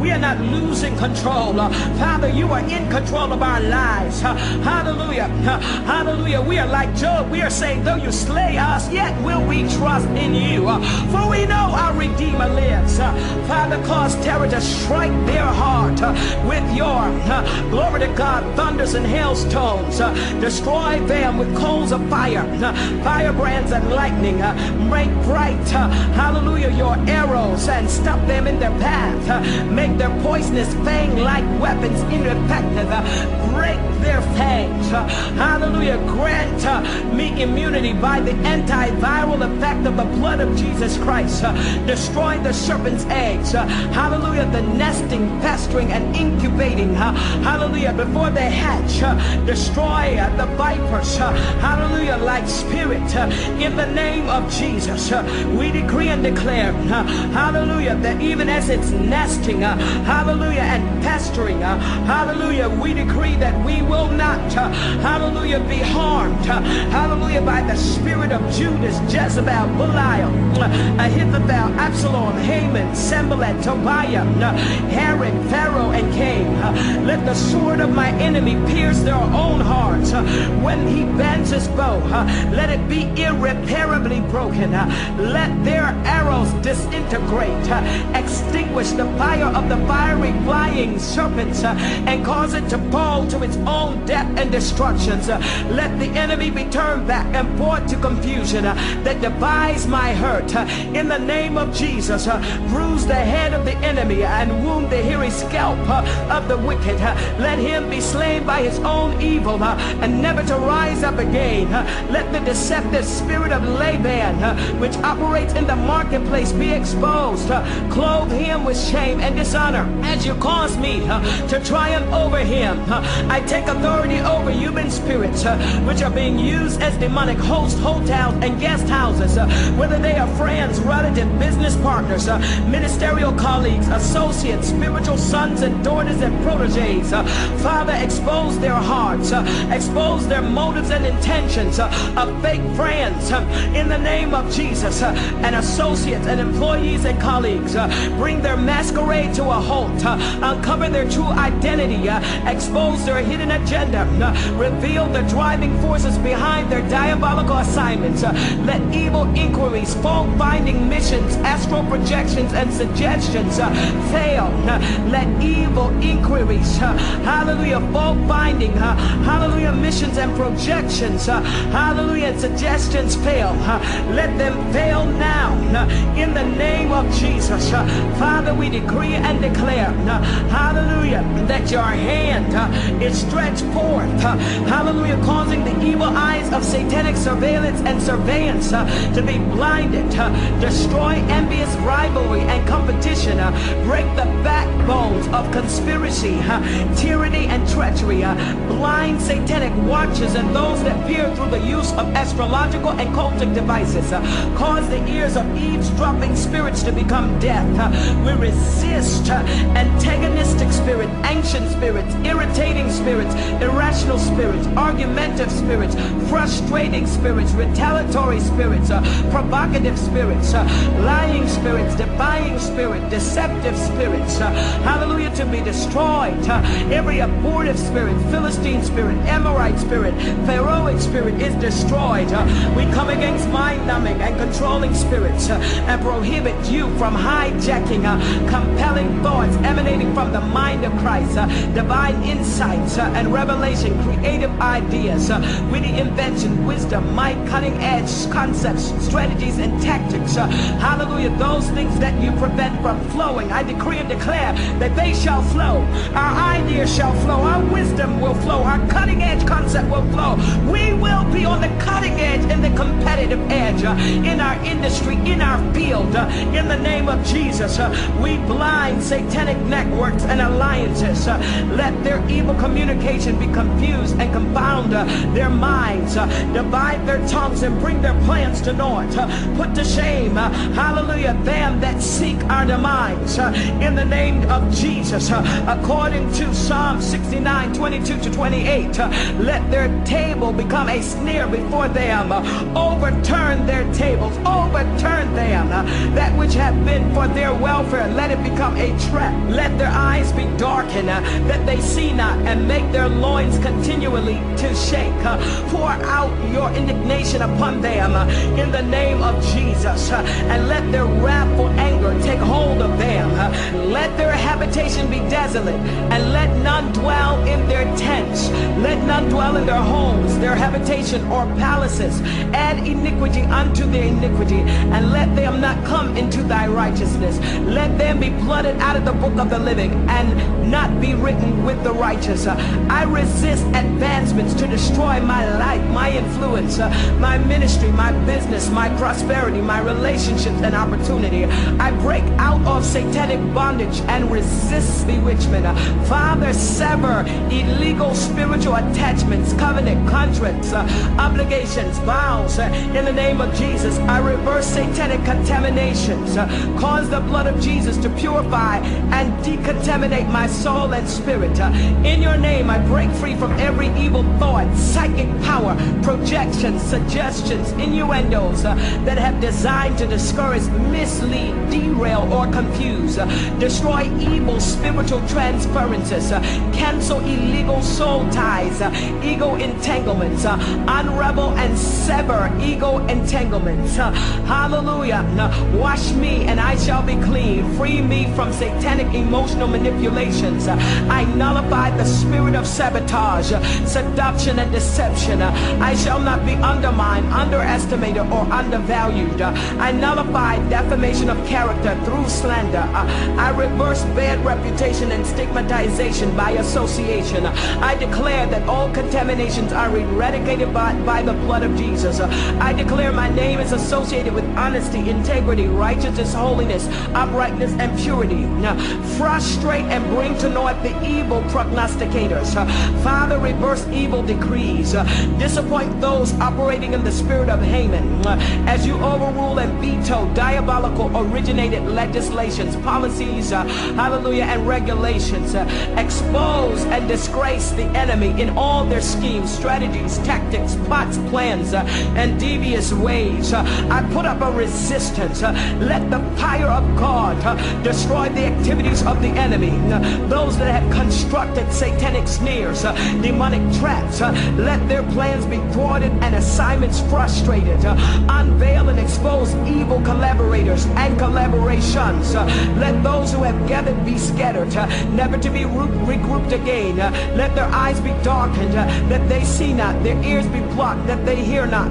We are not losing control. Father, you are in control of our lives. Hallelujah. Hallelujah. We are like Job. We are saying, though you slay us, yet will we trust in you. For we know our Redeemer lives. Father, cause terror to strike their heart with your glory to God, thunders and hailstones. Destroy them with coals of fire, firebrands and lightning. Make bright, hallelujah, your arrows and stop them in their path. Make their poisonous fang like weapons ineffective. Break their fangs. Hallelujah. Grant uh, me immunity by the antiviral effect of the blood of Jesus Christ. Uh, destroy the serpent's eggs. Uh, hallelujah. The nesting, pestering, and incubating. Uh, hallelujah. Before they hatch, uh, destroy uh, the vipers. Hallelujah. Like spirit. In the name of Jesus, we decree and declare, hallelujah, that even as it's nesting, hallelujah, and pestering, uh, hallelujah, we decree that we will not, uh, hallelujah, be harmed, uh, hallelujah, by the spirit of Judas, Jezebel, Belial, uh, Ahithophel, Absalom, Haman, Sanballat, Tobiah, uh, Herod, Pharaoh, and Cain. Uh, let the sword of my enemy pierce their own hearts. When he bends his bow, let it be irreparably broken. Let their arrows disintegrate, uh, extinguish the fire of the fiery flying serpents, uh, and cause it to fall to its own death and destructions. Uh, let the enemy be turned back and brought to confusion uh, that devise my hurt. Uh, in the name of Jesus, uh, bruise the head of the enemy and wound the hairy scalp of the wicked. Let him be slain by his own evil and never to rise up again. Let the deceptive spirit of Laban, which operates in the marketplace, be exposed. Uh, clothe him with shame and dishonor as you cause me to triumph over him. I take authority over human spirits which are being used as demonic hosts, hotels, and guest houses, whether they are friends, relatives, business partners, ministerial colleagues, associates, spiritual sons and daughters and proteges. Father, expose their hearts, expose their motives and intentions of fake friends in the name of Jesus, and associates and employees and colleagues. uh, bring their masquerade to a halt, uh, uncover their true identity, uh, expose their hidden agenda, uh, reveal the driving forces behind their diabolical assignments. uh, let evil inquiries, fault finding missions, astral projections, and suggestions uh, fail. Let evil inquiries, hallelujah, fault finding, uh, hallelujah, missions and projections, hallelujah, suggestions fail. Let them fail now in the name of Jesus. Uh, Father, we decree and declare, uh, hallelujah, that your hand uh, is stretched forth, uh, hallelujah, causing the evil eyes of satanic surveillance and surveillance uh, to be blinded, uh, destroy envious rivalry and competition, break the backbones of conspiracy, tyranny, and treachery, blind satanic watchers and those that peer through the use of astrological and cultic devices, cause the ears of eavesdropping spirits to become deaf. Uh, we resist antagonistic spirit, ancient spirits, irritating spirits, irrational spirits, argumentative spirits, frustrating spirits, retaliatory spirits, provocative spirits, lying spirits, defying spirit, deceptive spirits. hallelujah, to be destroyed. every abortive spirit, Philistine spirit, Amorite spirit, Pharaohic spirit is destroyed. we come against mind-numbing and controlling spirits and prohibit you from hijacking uh, compelling thoughts emanating from the mind of Christ, uh, divine insights uh, and revelation, creative ideas, witty invention, wisdom, might, cutting edge concepts, strategies, and tactics. hallelujah, those things that you prevent from flowing. I decree and declare that they shall flow. Our ideas shall flow. Our wisdom will flow. Our cutting edge concept will flow. We will be on the cutting edge and the competitive edge in our industry, in our field. In the name of Jesus, uh, we blind satanic networks and alliances. uh, let their evil communication be confused and confound uh, their minds. divide their tongues and bring their plans to naught. put to shame, hallelujah, them that seek our demise. in the name of Jesus, according to Psalm 69, 22 to 28, uh, let their table become a snare before them. overturn their tables, overturn them. uh, which have been for their welfare, let it become a trap. Let their eyes be darkened, uh, that they see not, and make their loins continually to shake. uh, pour out your indignation upon them uh, in the name of Jesus, uh, and let their wrathful anger take hold of them. let their habitation habitation be desolate, and let none dwell in their tents. Let none dwell in their homes, their habitation, or palaces. Add iniquity unto their iniquity, and let them not come into thy righteousness. Let them be blotted out of the book of the living, and not be written with the righteous. I resist advancements to destroy my life, my influence, my ministry, my business, my prosperity, my relationships, and opportunity. I break out of satanic bondage and resist bewitchment. Father, sever illegal spiritual attachments, covenant contracts, uh, obligations, vows. Uh, in the name of Jesus, I reverse satanic contaminations. Uh, cause the blood of Jesus to purify and decontaminate my soul and spirit. Uh, in your name, I break free from every evil thought, psychic power, projections, suggestions, innuendos uh, that have designed to discourage, mislead, derail, or confuse. Destroy evil spiritual transferences. Cancel illegal soul ties, ego entanglements, unravel and sever ego entanglements. Hallelujah. Wash me and I shall be clean. Free me from satanic emotional manipulations. I nullify the spirit of sabotage, seduction, and deception. I shall not be undermined, underestimated, or undervalued. I nullify defamation of character through slander. Uh, I reverse bad reputation and stigmatization by association. I declare that all contaminations are eradicated by, by the blood of Jesus. I declare my name is associated with honesty, integrity, righteousness, holiness, uprightness, and purity. Frustrate and bring to naught the evil prognosticators. Father, reverse evil decrees. Disappoint those operating in the spirit of Haman. As you overrule and veto diabolical originated legislations, policies, uh, hallelujah, and regulations. Uh, expose and disgrace the enemy in all their schemes, strategies, tactics, plots, plans, uh, and devious ways. I put up a resistance. Let the fire of God destroy the activities of the enemy. Those that have constructed satanic snares, demonic traps, let their plans be thwarted and assignments frustrated. Unveil and expose evil collaborators and collaborations. Uh, let those who have gathered be scattered, uh, never to be regrouped again. Uh, let their eyes be darkened, that they see not, their ears be blocked, that they hear not.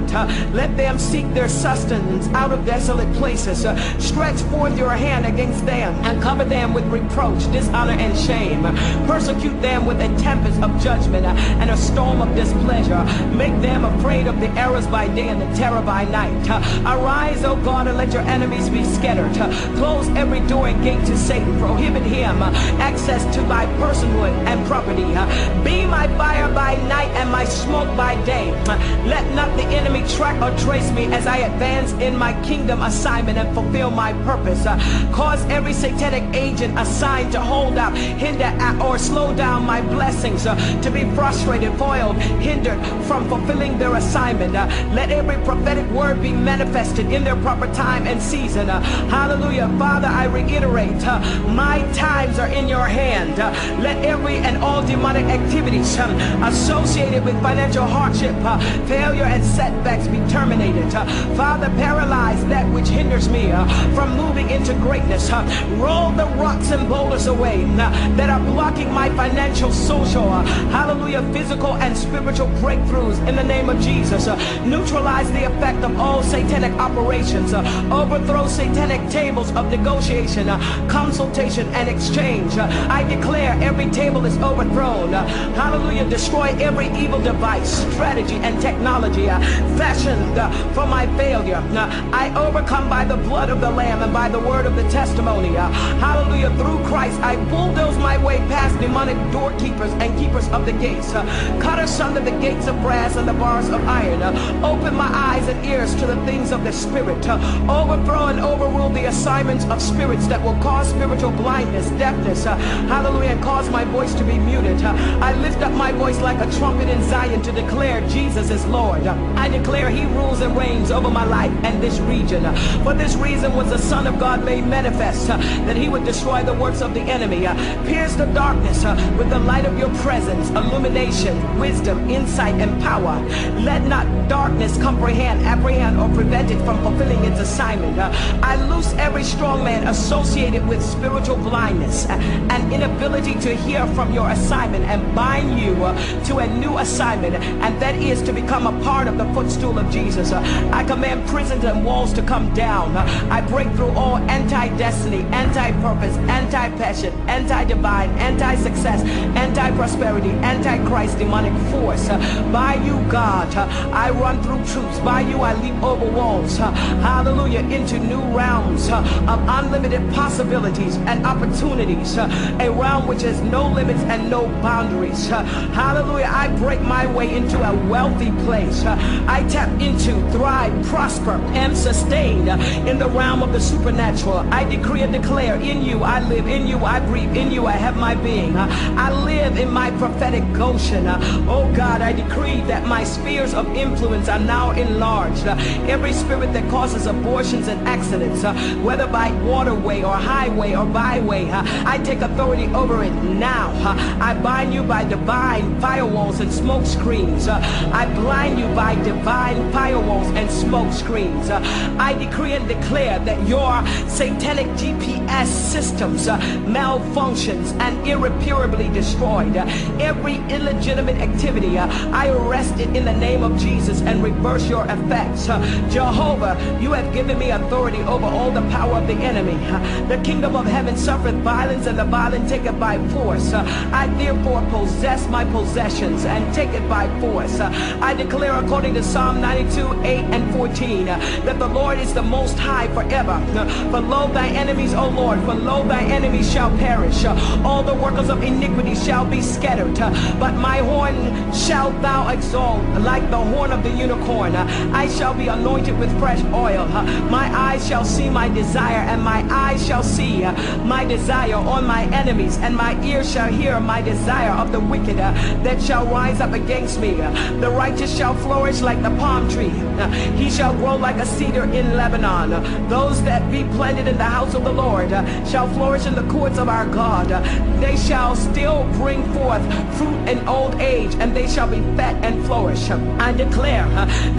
Let them seek their sustenance out of desolate places. Stretch forth your hand against them and cover them with reproach, dishonor, and shame. Persecute them with a tempest of judgment and a storm of displeasure. Make them afraid of the arrows by day and the terror by night. Arise, O God, and let your enemies be scattered. Close every door and gate to Satan. Prohibit him access to my personhood and property. Be my fire by night and my smoke by day. Let not the enemy track or trace me as I advance in my kingdom assignment and fulfill my purpose. Cause every satanic agent assigned to hold up, hinder, or slow down my blessings to be frustrated, foiled, hindered from fulfilling their assignment. Let every prophetic word be manifested in their proper time and season. Hallelujah. Father, I reiterate, uh, my times are in your hand. Uh, let every and all demonic activities um, associated with financial hardship, uh, failure, and setbacks be terminated. Father, paralyze that which hinders me from moving into greatness. Roll the rocks and boulders away that are blocking my financial, social, hallelujah, physical, and spiritual breakthroughs in the name of Jesus. Neutralize the effect of all satanic operations. Overthrow satanic tables of negotiation, uh, consultation, and exchange. Uh, I declare every table is overthrown. Uh, hallelujah. Destroy every evil device, strategy, and technology fashioned for my failure. I overcome by the blood of the Lamb and by the word of the testimony. Hallelujah. Through Christ, I bulldoze my way past demonic doorkeepers and keepers of the gates. Cut asunder the gates of brass and the bars of iron. Open my eyes and ears to the things of the Spirit. Overthrow and overrule the assignments of spirits that will cause spiritual blindness, deafness, uh, hallelujah, and cause my voice to be muted. Uh, I lift up my voice like a trumpet in Zion to declare Jesus is Lord. Uh, I declare he rules and reigns over my life and this region. For this reason was the Son of God made manifest, that he would destroy the works of the enemy, pierce the darkness with the light of your presence, illumination, wisdom, insight, and power. Let not darkness comprehend, apprehend, or prevent it from fulfilling its assignment. I loose every strong man associated with spiritual blindness uh, blindness and inability to hear from your assignment and bind you uh, to a new assignment, and that is to become a part of the footstool of Jesus. Uh, I command prisons and walls to come down. I break through all anti-destiny, anti-purpose, anti-passion, anti-divine, anti-success, anti-prosperity, anti-Christ demonic force. By you, God, I run through troops. By you, I leap over walls. Hallelujah. Into new realms Uh, of unlimited possibilities and opportunities. Uh, a realm which has no limits and no boundaries. Uh, hallelujah. I break my way into a wealthy place. I tap into, thrive, prosper, and sustain in the realm of the supernatural. I decree and declare in you I live, in you I breathe, in you I have my being. I live in my prophetic Goshen. Oh God, I decree that my spheres of influence are now enlarged. Every spirit that causes abortions and accidents, whether by waterway or highway or byway, I take authority over it now. I bind you by divine firewalls and smoke screens. I blind you by divine firewalls and smoke screens. I decree and declare that your satanic GPS systems malfunctions and irreparably destroyed. Every illegitimate activity, I arrest it in the name of Jesus and reverse your effects. Jehovah, you have given me authority over all the power of the enemy. The kingdom of heaven suffereth violence and the violent take it by force. I therefore possess my possessions and take it by force. I declare according to Psalm 92, 8 and 14 that the Lord is the most high forever. For lo thy enemies, O Lord, for lo thy enemies shall perish. All the workers of iniquity shall be scattered. But my horn shalt thou exalt like the horn of the unicorn. I shall be anointed with fresh oil. My eyes shall see my desire, and my eyes shall see my desire on my enemies, and my ears shall hear my desire of the wicked that shall rise up against me. The righteous shall flourish like the palm tree. He shall grow like a cedar in Lebanon. Those that be planted in the house of the Lord shall flourish in the courts of our God. They shall still bring forth fruit in old age, and they shall be fat and flourish. I declare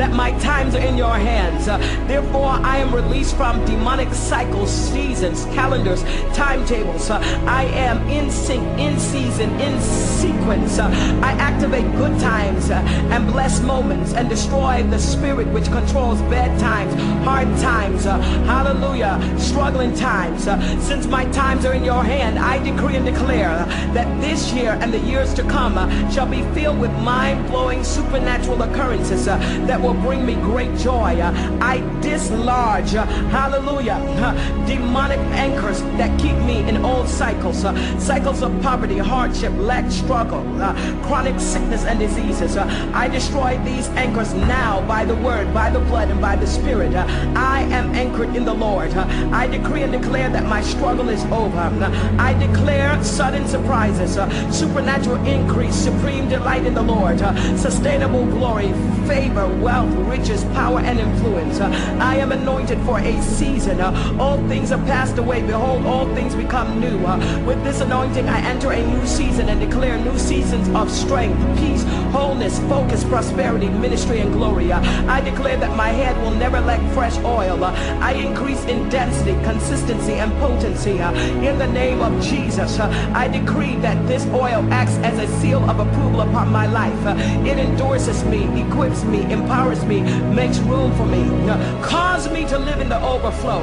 that my times are in your hands. Therefore, I am released from demonic cycles, seasons, calendars, timetables. Uh, I am in sync, in season, in sequence. Uh, I activate good times uh, and blessed moments and destroy the spirit which controls bad times, hard times, hallelujah, struggling times. Since my times are in your hand, I decree and declare that this year and the years to come shall be filled with mind-blowing supernatural occurrences that will bring me great joy. I dislodge, hallelujah, demonic anchors that keep me in old cycles, cycles of poverty, hardship, lack, struggle, chronic sickness and diseases. I destroy these anchors now by the word, by the blood, and by the spirit. I am anchored in the Lord. I decree and declare that my struggle is over. I declare sudden surprises, supernatural increase, supreme delight in the Lord, sustainable glory, favor, wealth, riches, power, and influence. I am anointed for a season. All things are passed away. Behold, all things become new. With this anointing, I enter a new season and declare new seasons of strength, peace, wholeness, focus, prosperity, ministry, and glory. I declare that my head will never lack fresh oil. I increase in density, consistency, and potency. In the name of Jesus, I decree that this oil acts as a seal of approval upon my life. It endorses me, equips me, empowers me, makes room for me, cause me to live in the overflow,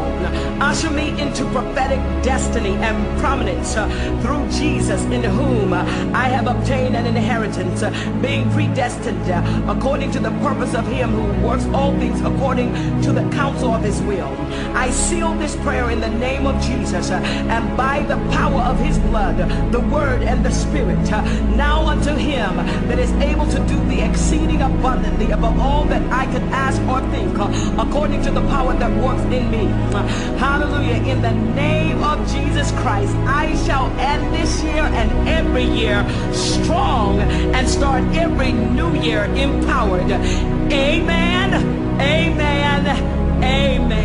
usher me into prophetic destiny and prominence uh, through Jesus in whom I have obtained an inheritance, uh, being predestined uh, according to the purpose of him who works all things according to the counsel of his will. I seal this prayer in the name of Jesus and by the power of his blood, the word and the spirit, now unto him that is able to do the exceeding abundantly above all that I could ask or think, uh, according to the power that works in me. Uh, hallelujah. In the name of Jesus Christ, I shall end this year and every year strong and start every new year empowered. Amen. Amen. Amen.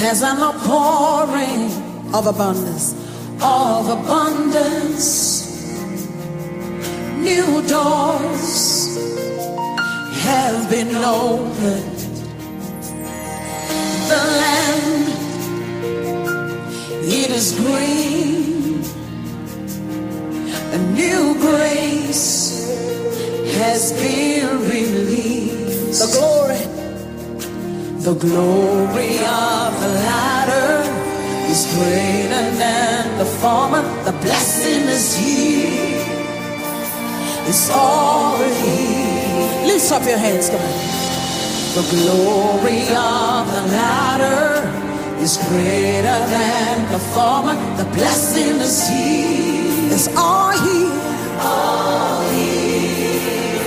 There's an outpouring of abundance. Of abundance. New doors have been opened. The land, it is green. A new grace has been released. The glory, the glory of the latter is greater than the former. The blessing is here. It's already. Lift up your hands, come on. The glory of the latter is greater than the former. The blessing is here. It's all here. All here.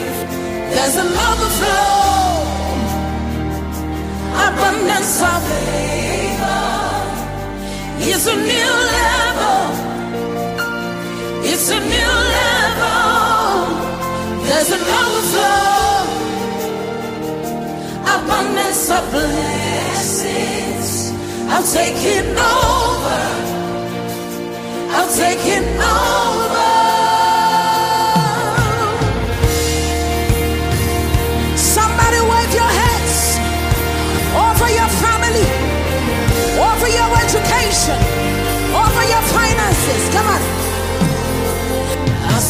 There's an overflow, abundance of favor. It's a new level. It's a new level. There's an overflow, abundance of blessings. I'll take it over. I'll take it over.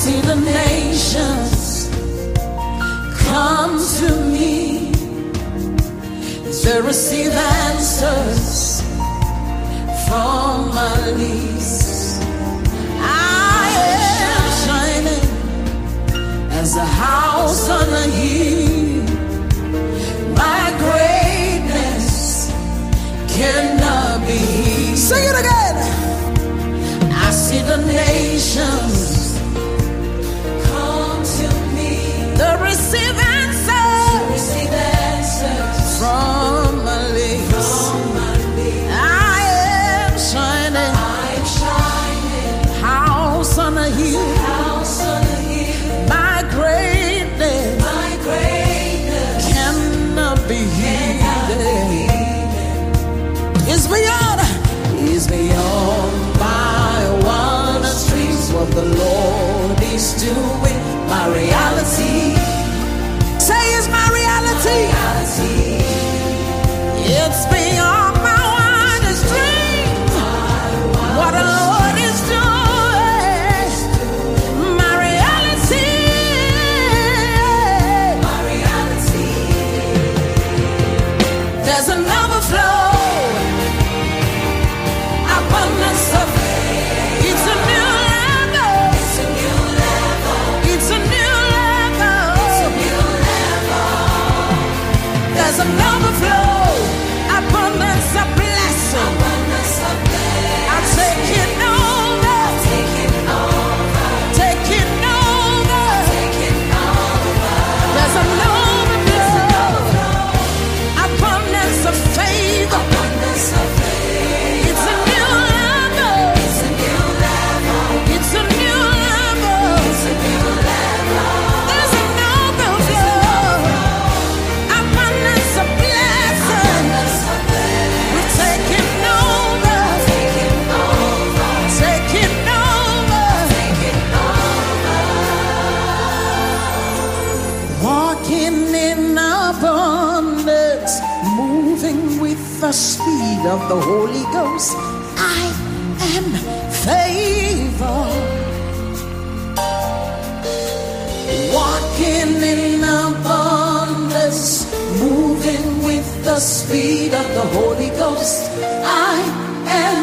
See the nations come to me to receive answers from my knees. I am shining as a house on a hill. My greatness cannot be. Sing it again. I see the nations receive speed of the Holy Ghost. I am favored. Walking in abundance, moving with the speed of the Holy Ghost. I am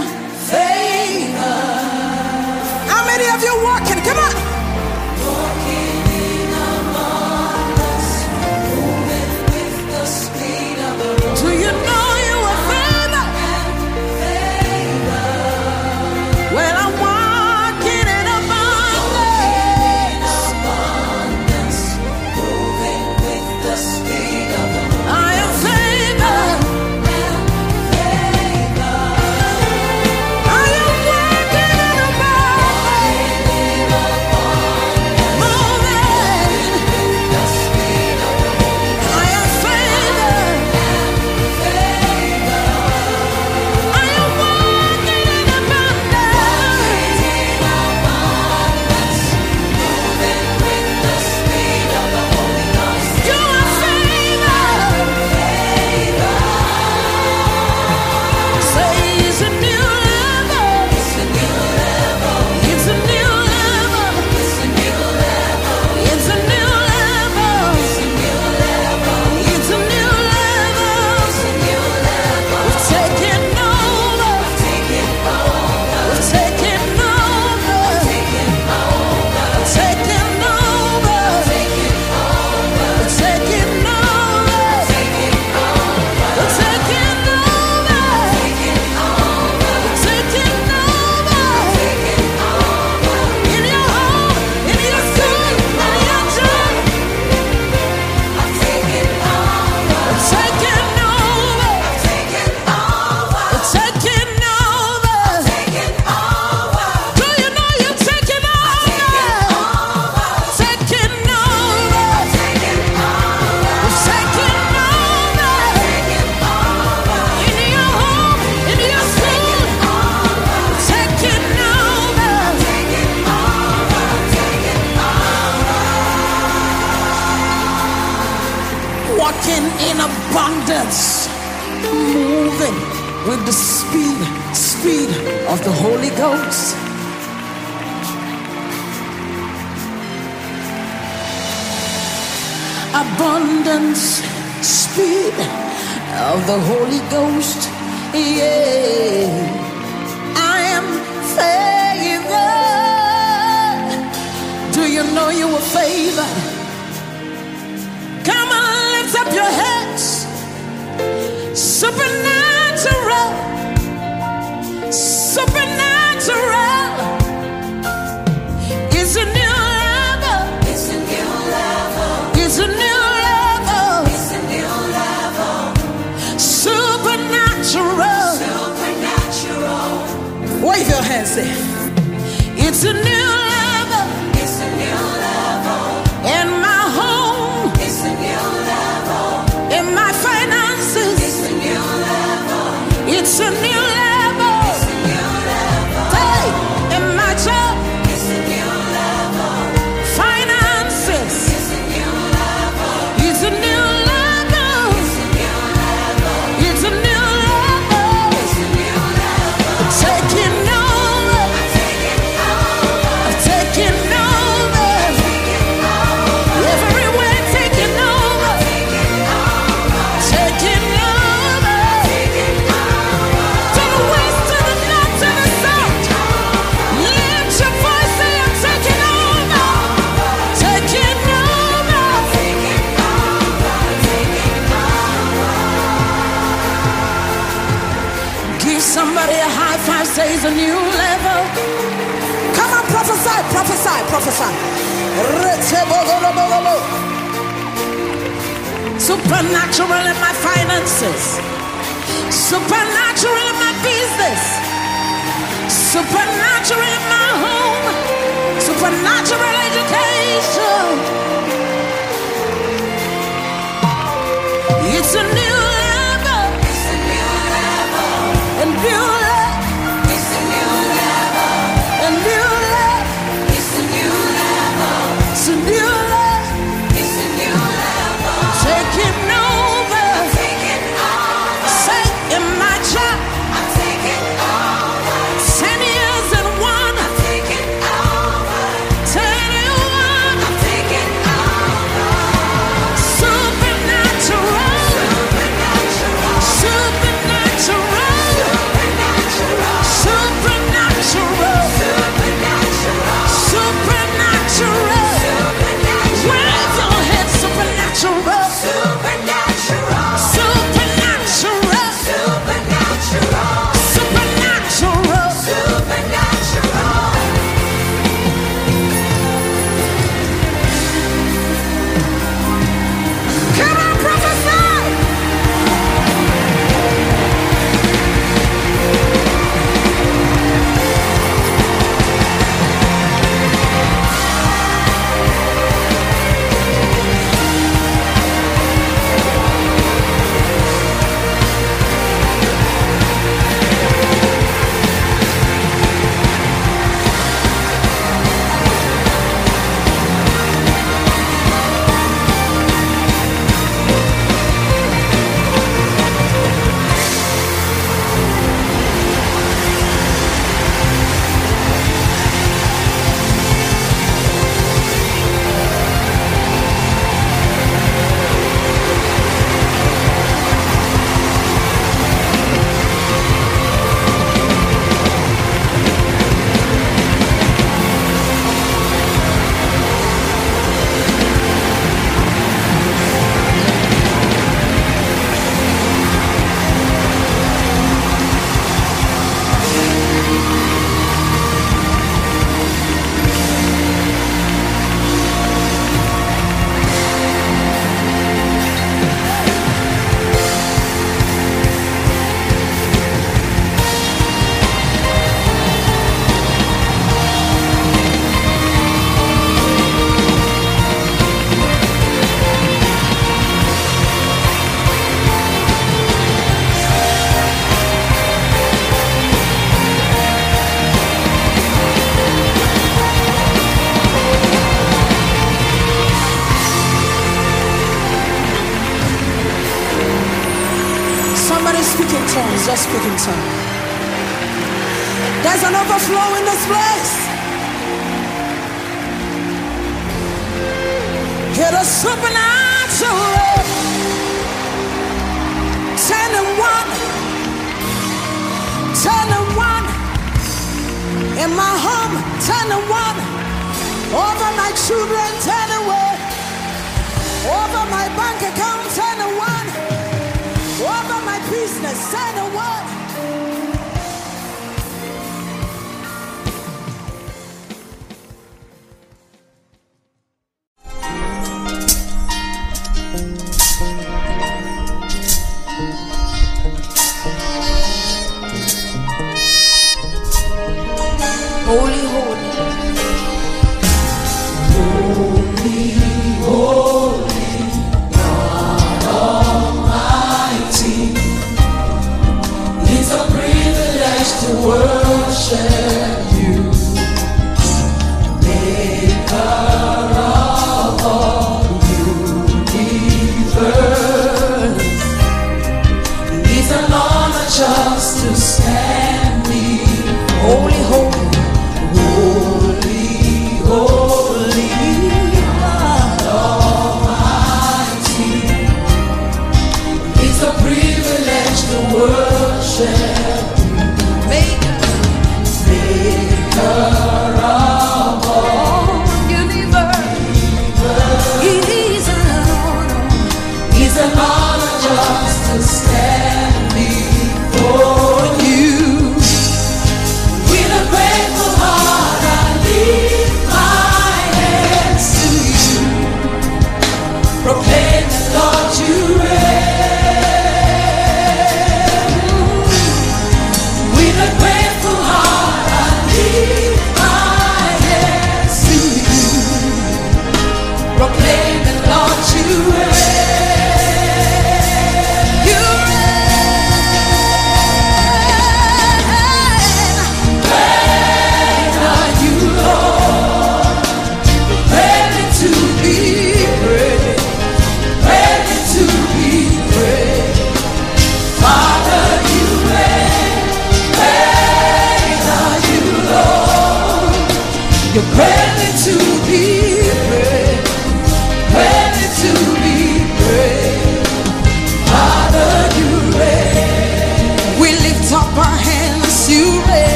to worship